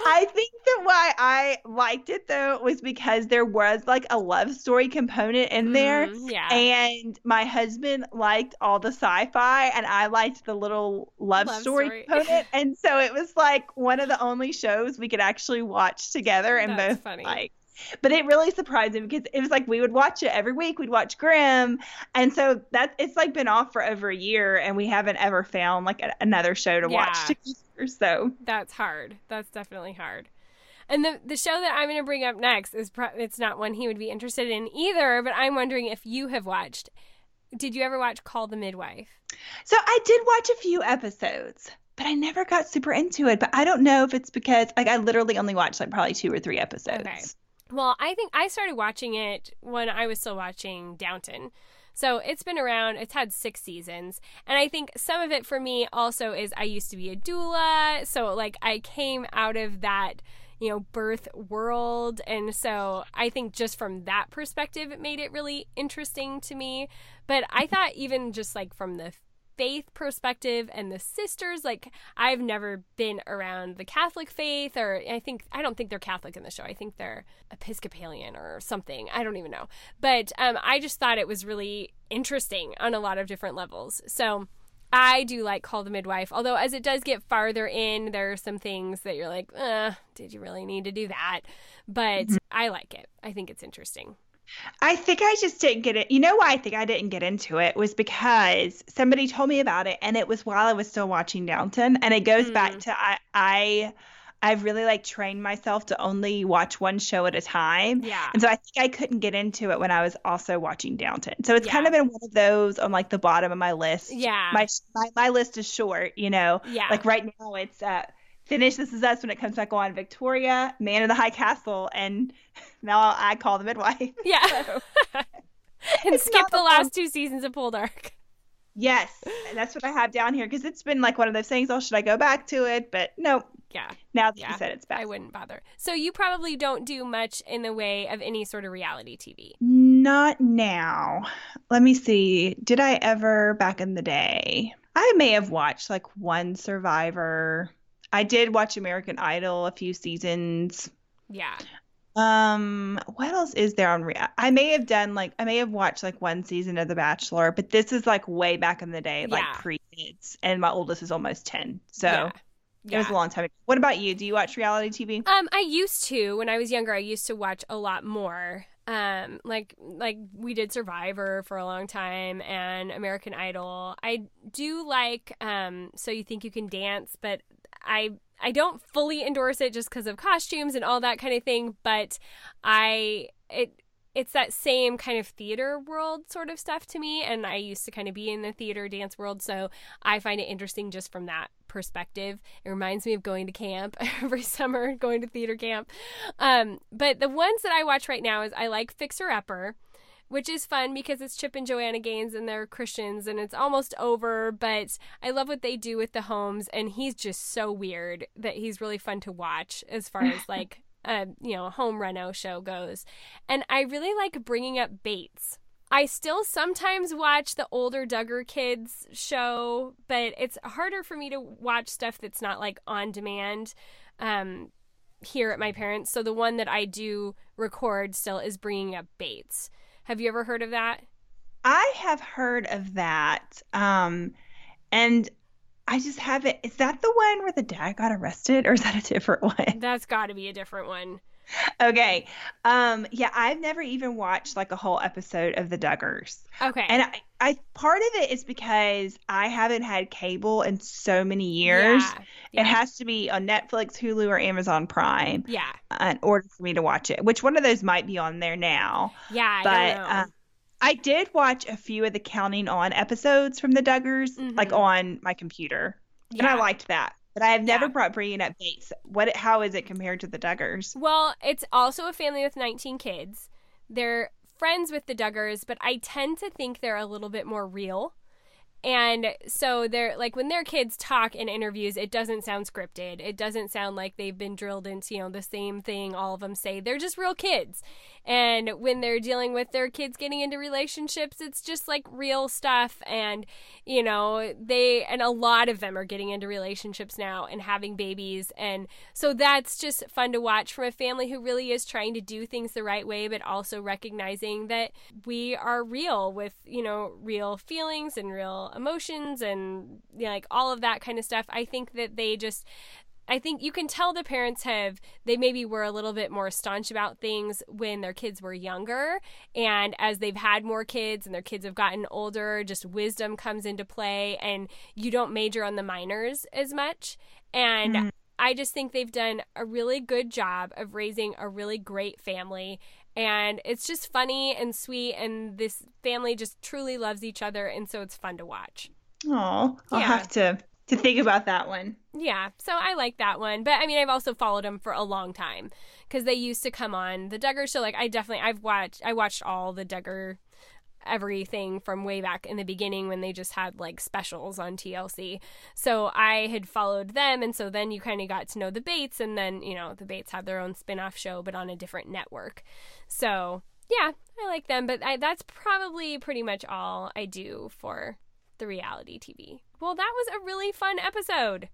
I think that why I liked it though was because there was like a love story component in there. Mm, yeah. And my husband liked all the sci-fi, and I liked the little love, Love story, story. component. and so it was like one of the only shows we could actually watch together and That's both funny. like. But it really surprised me because it was like we would watch it every week. We'd watch Grimm, and so that it's like been off for over a year, and we haven't ever found like a, another show to watch Yeah. So That's hard. That's definitely hard. And the the show that I'm going to bring up next is pro- it's not one he would be interested in either, but I'm wondering if you have watched. Did you ever watch Call the Midwife? So I did watch a few episodes, but I never got super into it. But I don't know if it's because like I literally only watched like probably two or three episodes. Okay. Well, I think I started watching it when I was still watching Downton. So it's been around, it's had six seasons. And I think some of it for me also is I used to be a doula. So, like, I came out of that, you know, birth world. And so I think just from that perspective, it made it really interesting to me. But I thought, even just like from the faith perspective and the sisters like i've never been around the catholic faith or i think i don't think they're catholic in the show. I think they're episcopalian or something. I don't even know. But um, i just thought it was really interesting on a lot of different levels. So i do like call the midwife although as it does get farther in there are some things that you're like uh, did you really need to do that? But i like it. I think it's interesting I think I just didn't get it. You know why I think I didn't get into it was because somebody told me about it, and it was while I was still watching Downton, and it goes back Mm. to I I I've really like trained myself to only watch one show at a time. yeah And so I think I couldn't get into it when I was also watching Downton. So it's kind of been one of those on like the bottom of my list. yeah My my, my list is short, you know. yeah Like right now it's uh Finish This Is Us when it comes back on Victoria, Man of the High Castle, and now I call the midwife. yeah So, and It's skip the the last two seasons of Poldark. yes, and that's what I have down here because it's been like one of those things. Oh, should I go back to it? But no, Yeah, now that Yeah, you said it's back. I wouldn't bother. So you probably don't do much in the way of any sort of reality TV. Not now. Let me see. Did I ever back in the day? I may have watched like one Survivor. I did watch American Idol a few seasons. Yeah. Um, what else is there on rea- I may have done like I may have watched like one season of The Bachelor, but this is like way back in the day, like Yeah. pre kids, and my oldest is almost ten, so yeah. it was a long time ago. What about you? Do you watch reality TV? Um, I used to when I was younger. I used to watch a lot more. Um, like like we did Survivor for a long time and American Idol. I do like um, so you think you can dance, but I I don't fully endorse it just because of costumes and all that kind of thing. But I it it's that same kind of theater world sort of stuff to me and i used to kind of be in the theater dance world so i find it interesting just from that perspective it reminds me of going to camp every summer going to theater camp um, but the ones that i watch right now is i like fixer upper which is fun because it's Chip and Joanna Gaines and they're Christians and it's almost over, but I love what they do with the homes and he's just so weird that he's really fun to watch as far as like a you know a home reno show goes. And I really like bringing up Bates. I still sometimes watch the older Duggar kids show, but it's harder for me to watch stuff that's not like on demand um, here at my parents. So the one that I do record still is bringing up Bates. Have you ever heard of that? I have heard of that. Um, and I just haven't. Is that the one where the dad got arrested, or is that a different one? That's got to be a different one. Okay. Um, yeah, I've never even watched like a whole episode of the Duggars, Okay. and I, I part of it is because I haven't had cable in so many years. Yeah. It has to be on Netflix, Hulu, or Amazon Prime yeah. uh, in order for me to watch it. Which one of those might be on there now? Yeah. I but know. uh, I did watch a few of the Counting On episodes from the Duggars, mm-hmm. like on my computer, yeah. and I liked that. But I have never yeah. brought bringing up Bates. What? How is it compared to the Duggars? Well, it's also a family with 19 kids. They're friends with the Duggars, but I tend to think they're a little bit more real. And so they're like when their kids talk in interviews, it doesn't sound scripted. It doesn't sound like they've been drilled into, you know, the same thing all of them say. They're just real kids. And when they're dealing with their kids getting into relationships, it's just like real stuff. And, you know, they, and a lot of them are getting into relationships now and having babies. And so that's just fun to watch from a family who really is trying to do things the right way, but also recognizing that we are real with, you know, real feelings and real emotions and, you know, like all of that kind of stuff. I think that they just, I think you can tell the parents have they maybe were a little bit more staunch about things when their kids were younger and as they've had more kids and their kids have gotten older just wisdom comes into play and you don't major on the minors as much and mm-hmm. I just think they've done a really good job of raising a really great family and it's just funny and sweet and this family just truly loves each other and so it's fun to watch. Oh, I'll yeah. have to to think about that one. Yeah, so I like that one, but I mean, I've also followed them for a long time because they used to come on the Duggar show. Like, I definitely I've watched I watched all the Duggar everything from way back in the beginning when they just had like specials on TLC. So I had followed them and so then you kind of got to know the Bates and then, you know, the Bates had their own spin-off show but on a different network. So, yeah, I like them, but I, that's probably pretty much all I do for the reality TV. Well, that was a really fun episode.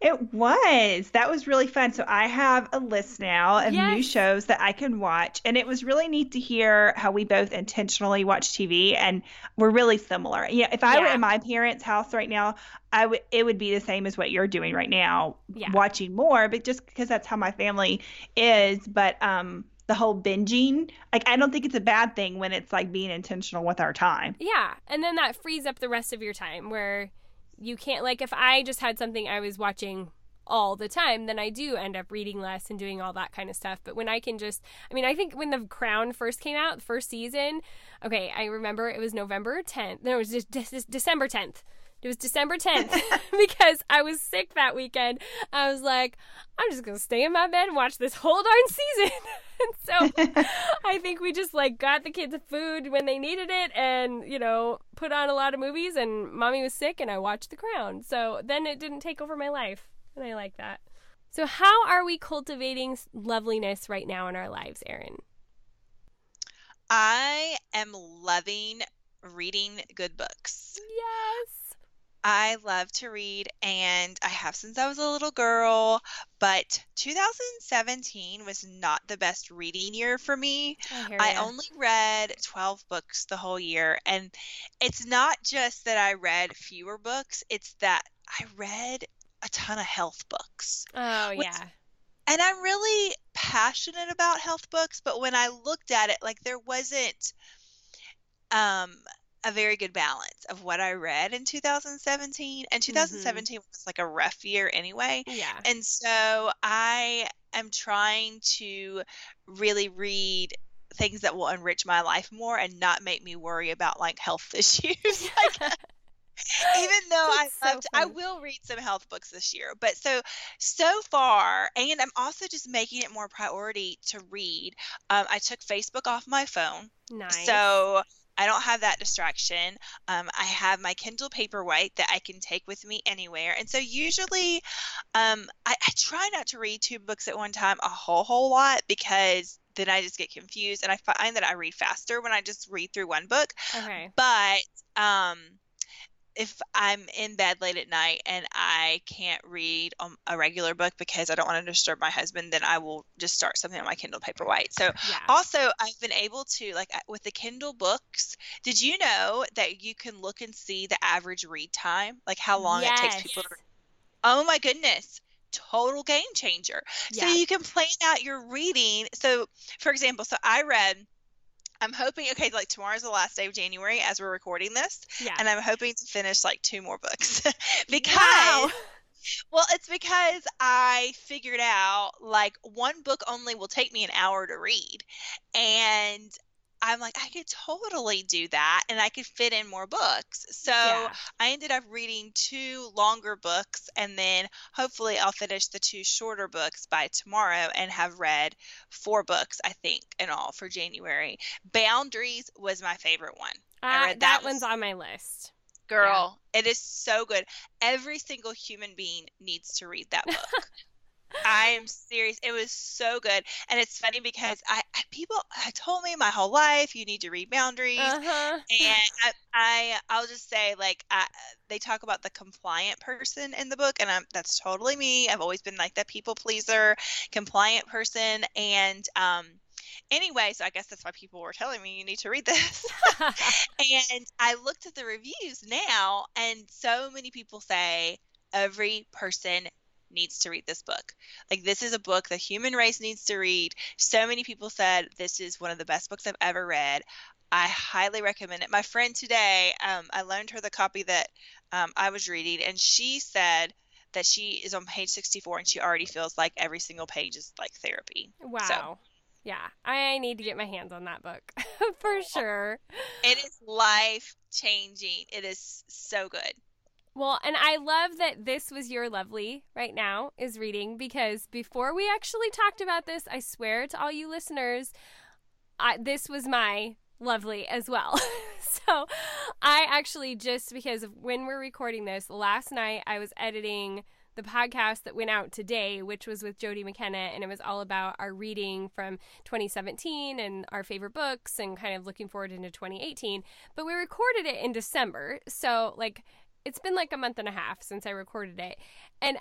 It was. That was really fun. So I have a list now of yes. new shows that I can watch. And it was really neat to hear how we both intentionally watch TV and we're really similar. Yeah, if I yeah. were in my parents' house right now, I would it would be the same as what you're doing right now, yeah. watching more, but just because that's how my family is. But um the whole binging. Like I don't think it's a bad thing when it's like being intentional with our time. Yeah. And then that frees up the rest of your time where you can't like if I just had something I was watching all the time, then I do end up reading less and doing all that kind of stuff. But when I can just, I mean, I think when The Crown first came out, first season, okay, I remember it was November 10th. No, it was just de- December 10th. It was December 10th because I was sick that weekend. I was like, I'm just going to stay in my bed and watch this whole darn season. and so I think we just like got the kids food when they needed it and, you know, put on a lot of movies and mommy was sick and I watched The Crown. So then it didn't take over my life. And I like that. So how are we cultivating loveliness right now in our lives, Erin? I am loving reading good books. Yes. I love to read and I have since I was a little girl, but 2017 was not the best reading year for me. I, I only read 12 books the whole year. And it's not just that I read fewer books, it's that I read a ton of health books. Oh, yeah. And I'm really passionate about health books, but when I looked at it, like there wasn't um a very good balance of what I read in 2017. And 2017 mm-hmm. was like a rough year anyway. Yeah. And so I am trying to really read things that will enrich my life more and not make me worry about like health issues. like, even though I loved, I will read some health books this year. But so so far, and I'm also just making it more priority to read. Um, I took Facebook off my phone. Nice. So I don't have that distraction. Um, I have my Kindle Paperwhite that I can take with me anywhere. And so usually um, I, I try not to read two books at one time a whole, whole lot because then I just get confused. And I find that I read faster when I just read through one book. Okay. But um, if I'm in bed late at night and I can't read um, a regular book because I don't want to disturb my husband, then I will just start something on my Kindle Paperwhite. So, yeah. also, I've been able to, like, with the Kindle books, did you know that you can look and see the average read time? Like, how long yes. it takes people to read? Oh, my goodness total game changer. Yeah. So you can plan out your reading. So, for example, so I read I'm hoping okay, like tomorrow's the last day of January as we're recording this. Yeah. And I'm hoping to finish like two more books. because wow. Well, it's because I figured out like one book only will take me an hour to read. And I'm like, I could totally do that and I could fit in more books. So Yeah. I ended up reading two longer books and then hopefully I'll finish the two shorter books by tomorrow and have read four books, I think, in all for January. Boundaries was my favorite one. I Uh, read that that one's on my list. Girl, it is so good. Every single human being needs to read that book. I am serious. It was so good. And it's funny because I, I people I told me my whole life you need to read boundaries. Uh-huh. And I, I I'll just say like I, they talk about the compliant person in the book and I'm that's totally me. I've always been like that people pleaser, compliant person and um anyway, so I guess that's why people were telling me you need to read this. and I looked at the reviews now and so many people say every person needs to read this book. Like this is a book the human race needs to read. So many people said this is one of the best books I've ever read. I highly recommend it. My friend today, um, I loaned her the copy that um, I was reading, and she said that she is on page 64 and she already feels like every single page is like therapy. wow. Yeah, I need to get my hands on that book for sure. It is life changing. It is so good. Well, and I love that this was your lovely right now is reading because before we actually talked about this, I swear to all you listeners, I, this was my lovely as well. so I actually just because of when we're recording this, last night I was editing the podcast that went out today, which was with Jody McKenna, and it was all about our reading from 2017 and our favorite books and kind of looking forward into 2018. But we recorded it in December. So, like, it's been like a month and a half since I recorded it. And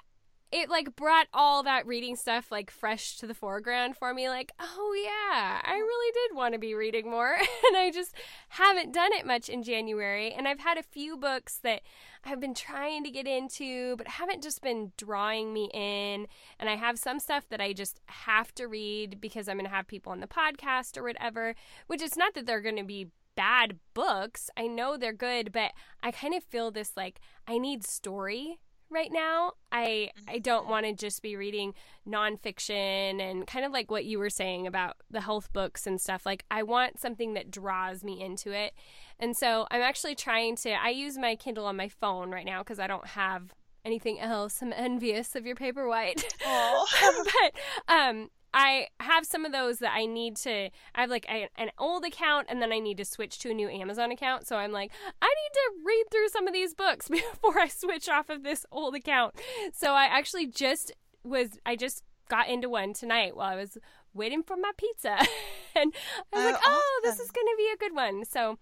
it like brought all that reading stuff like fresh to the foreground for me like oh yeah i really did want to be reading more and i just haven't done it much in january and i've had a few books that i've been trying to get into but haven't just been drawing me in and i have some stuff that i just have to read because i'm going to have people on the podcast or whatever which is not that they're going to be bad books i know they're good but i kind of feel this like i need story right now. I I don't want to just be reading nonfiction and kind of like what you were saying about the health books and stuff. Like I want something that draws me into it. And so I'm actually trying to I use my Kindle on my phone right now because I don't have anything else. I'm envious of your paperwhite. Oh. but um I have some of those that I need to. I have like a, an old account, and then I need to switch to a new Amazon account. So I'm like, I need to read through some of these books before I switch off of this old account. So I actually just was. I just got into one tonight while I was waiting for my pizza, and I was Oh, like, oh, this is going to be a good one. So.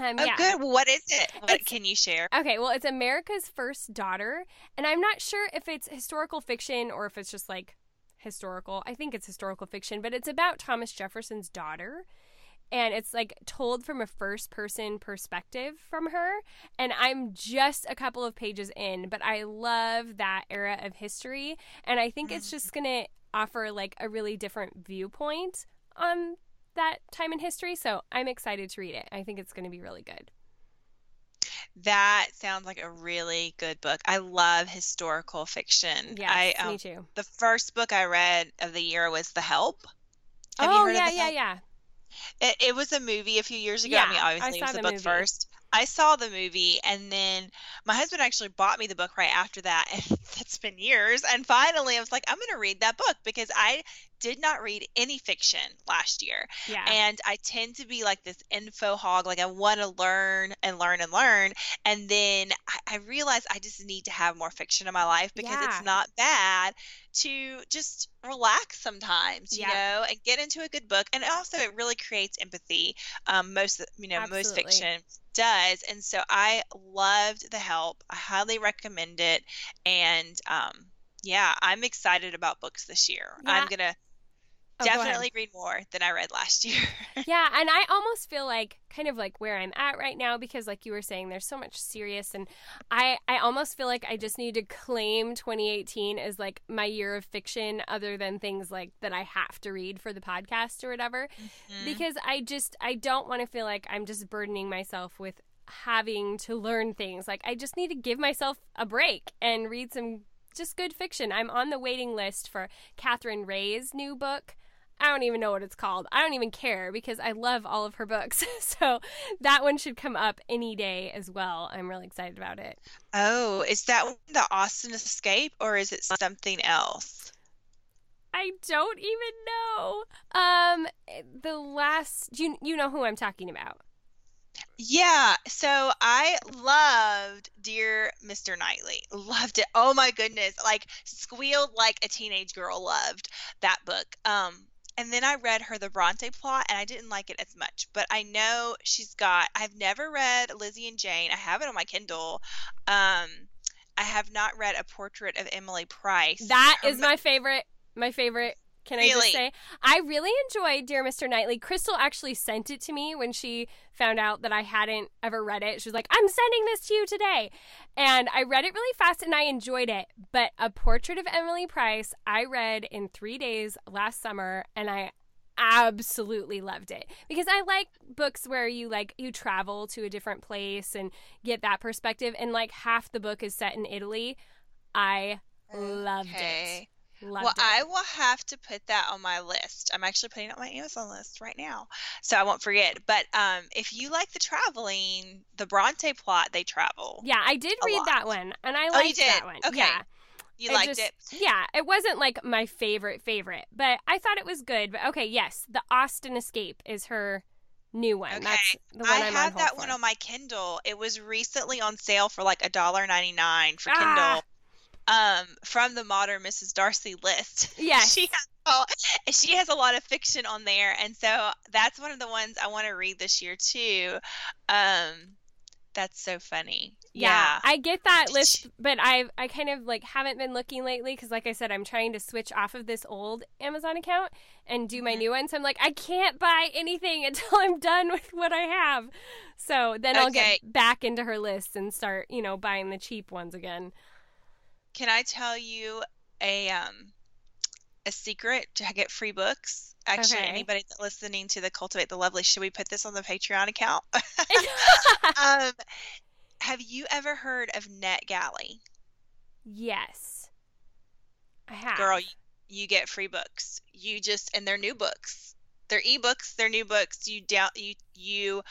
Um, Oh, yeah. good. What is it? What It's- can you share? Okay, well, it's America's First Daughter, and I'm not sure if it's historical fiction or if it's just like historical. I think it's historical fiction, but it's about Thomas Jefferson's daughter. And it's like told from a first person perspective from her. And I'm just a couple of pages in, but I love that era of history. And I think it's mm. just going to offer like a really different viewpoint on that time in history. So I'm excited to read it. I think it's going to be really good. That sounds like a really good book. I love historical fiction. Yeah, I, um, me too. the first book I read of the year was The Help. Have oh yeah, yeah, yeah. It, it was a movie a few years ago. Yeah, I mean, I obviously, it saw was the the book movie. first. I saw the movie, and then my husband actually bought me the book right after that. And that's been years. And finally, I was like, I'm going to read that book because I did not read any fiction last year. Yeah. And I tend to be like this info hog. Like I want to learn and learn and learn. And then I, I realize I just need to have more fiction in my life because Yeah. it's not bad to just relax sometimes, you Yeah. know, and get into a good book. And also, it really creates empathy. Um, most, you know, most fiction does. And so I loved The Help. I highly recommend it. And um, yeah, I'm excited about books this year. Yeah. I'm gonna Oh, definitely read more than I read last year. yeah, and I almost feel like kind of like where I'm at right now because like you were saying there's so much serious and I I almost feel like I just need to claim 2018 as like my year of fiction other than things like that I have to read for the podcast or whatever Mm-hmm. because I just I don't want to feel like I'm just burdening myself with having to learn things. Like I just need to give myself a break and read some just good fiction. I'm on the waiting list for Katherine Reay's new book. I don't even know what it's called. I don't even care because I love all of her books. so that one should come up any day as well. I'm really excited about it. Oh, is that the Austen Escape or is it something else? I don't even know. Um, the last you you know who I'm talking about. Yeah, so I loved Dear Mr. Knightley. Loved it. Oh my goodness. Like squealed like a teenage girl loved that book. Um and then I read her the Bronte plot and I didn't like it as much. But I know she's got I've never read Lizzy and Jane. I have it on my Kindle. Um I have not read A Portrait of Emily Price. That is my favorite my favorite can really? I just say I really enjoyed Dear Mr. Knightley. Crystal actually sent it to me when she found out that I hadn't ever read it. She was like, "I'm sending this to you today." And I read it really fast and I enjoyed it. But A Portrait of Emily Price, I read in 3 days last summer and I absolutely loved it because I like books where you like you travel to a different place and get that perspective and like half the book is set in Italy. I loved okay. it. Loved well, it. I will have to put that on my list. I'm actually putting it on my Amazon list right now, so I won't forget. But um, if you like the traveling, the Bronte plot, they travel. Yeah, I did read lot. that one, and I liked oh, that one. Okay. Yeah. You liked just, it? Yeah, it wasn't like my favorite favorite, but I thought it was good. But okay, yes, the Austen Escape is her new one. Okay. That's the one I I'm have on that for. one on my Kindle. It was recently on sale for like a dollar ninety nine for ah. Kindle um, from the modern Mrs. Darcy list. Yeah, she has all, she has a lot of fiction on there, and so that's one of the ones I want to read this year too. Um, that's so funny. Yeah, yeah, I get that list, but I I kind of like haven't been looking lately because, like I said, I'm trying to switch off of this old Amazon account and do my mm-hmm. new one. So I'm like, I can't buy anything until I'm done with what I have. So then okay. I'll get back into her list and start, you know, buying the cheap ones again. Can I tell you a um a secret to get free books? Actually, okay. anybody listening to the Cultivate the Lovely, should we put this on the Patreon account? um, have you ever heard of NetGalley? Yes, I have. Girl, you get free books. You just and they're new books they're ebooks, they're new books. You down you you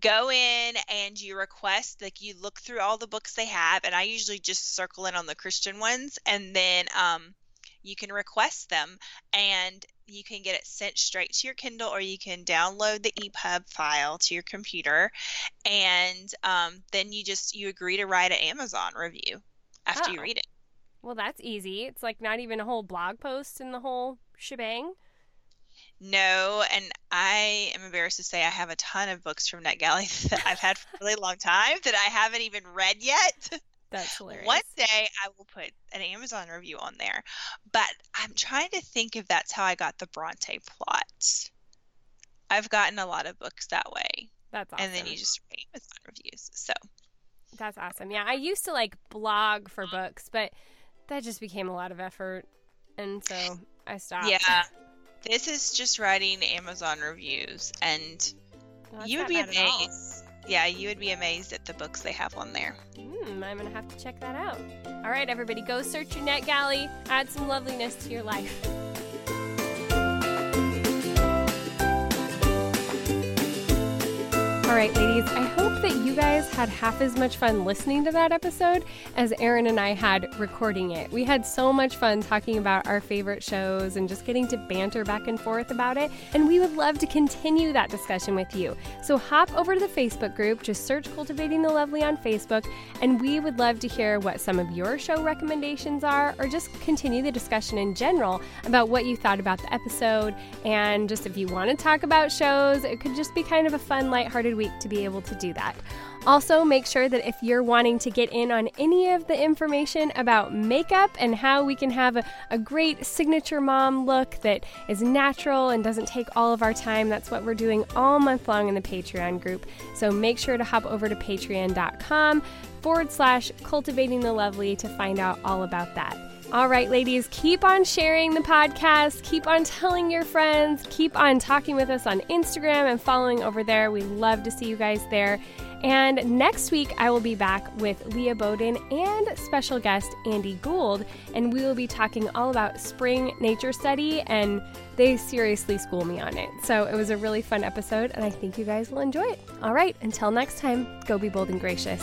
go in and you request like you look through all the books they have, and I usually just circle in on the Christian ones, and then um, you can request them, and you can get it sent straight to your Kindle, or you can download the EPUB file to your computer, and um, then you just you agree to write an Amazon review after oh. you read it. Well, that's easy. It's like not even a whole blog post in the whole shebang. No, and I am embarrassed to say I have a ton of books from NetGalley that I've had for a really long time that I haven't even read yet. That's hilarious. One day I will put an Amazon review on there, but I'm trying to think if that's how I got the Bronte plot. I've gotten a lot of books that way. That's awesome. And then you just read Amazon reviews. So that's awesome. Yeah, I used to like blog for books, but that just became a lot of effort, and so I stopped. Yeah, this is just writing Amazon reviews, and well, you would be amazed. Yeah, you would be amazed at the books they have on there. Mm, I'm gonna have to check that out. All right, everybody, go search your NetGalley. Add some loveliness to your life. All right, ladies, I hope that you guys had half as much fun listening to that episode as Erin and I had recording it. We had so much fun talking about our favorite shows and just getting to banter back and forth about it, and we would love to continue that discussion with you. So hop over to the Facebook group, just search Cultivating the Lovely on Facebook, and we would love to hear what some of your show recommendations are, or just continue the discussion in general about what you thought about the episode. And just if you want to talk about shows, it could just be kind of a fun, lighthearted week to be able to do that. Also, make sure that if you're wanting to get in on any of the information about makeup and how we can have a, a, great signature mom look that is natural and doesn't take all of our time, that's what we're doing all month long in the Patreon group. So make sure to hop over to patreon.com forward slash cultivating the lovely to find out all about that. All right, ladies, keep on sharing the podcast. Keep on telling your friends. Keep on talking with us on Instagram and following over there. We love to see you guys there. And next week, I will be back with Leah Bowden and special guest Andy Gould, and we will be talking all about spring nature study, and they seriously school me on it. So it was a really fun episode, and I think you guys will enjoy it. All right, until next time, go be bold and gracious.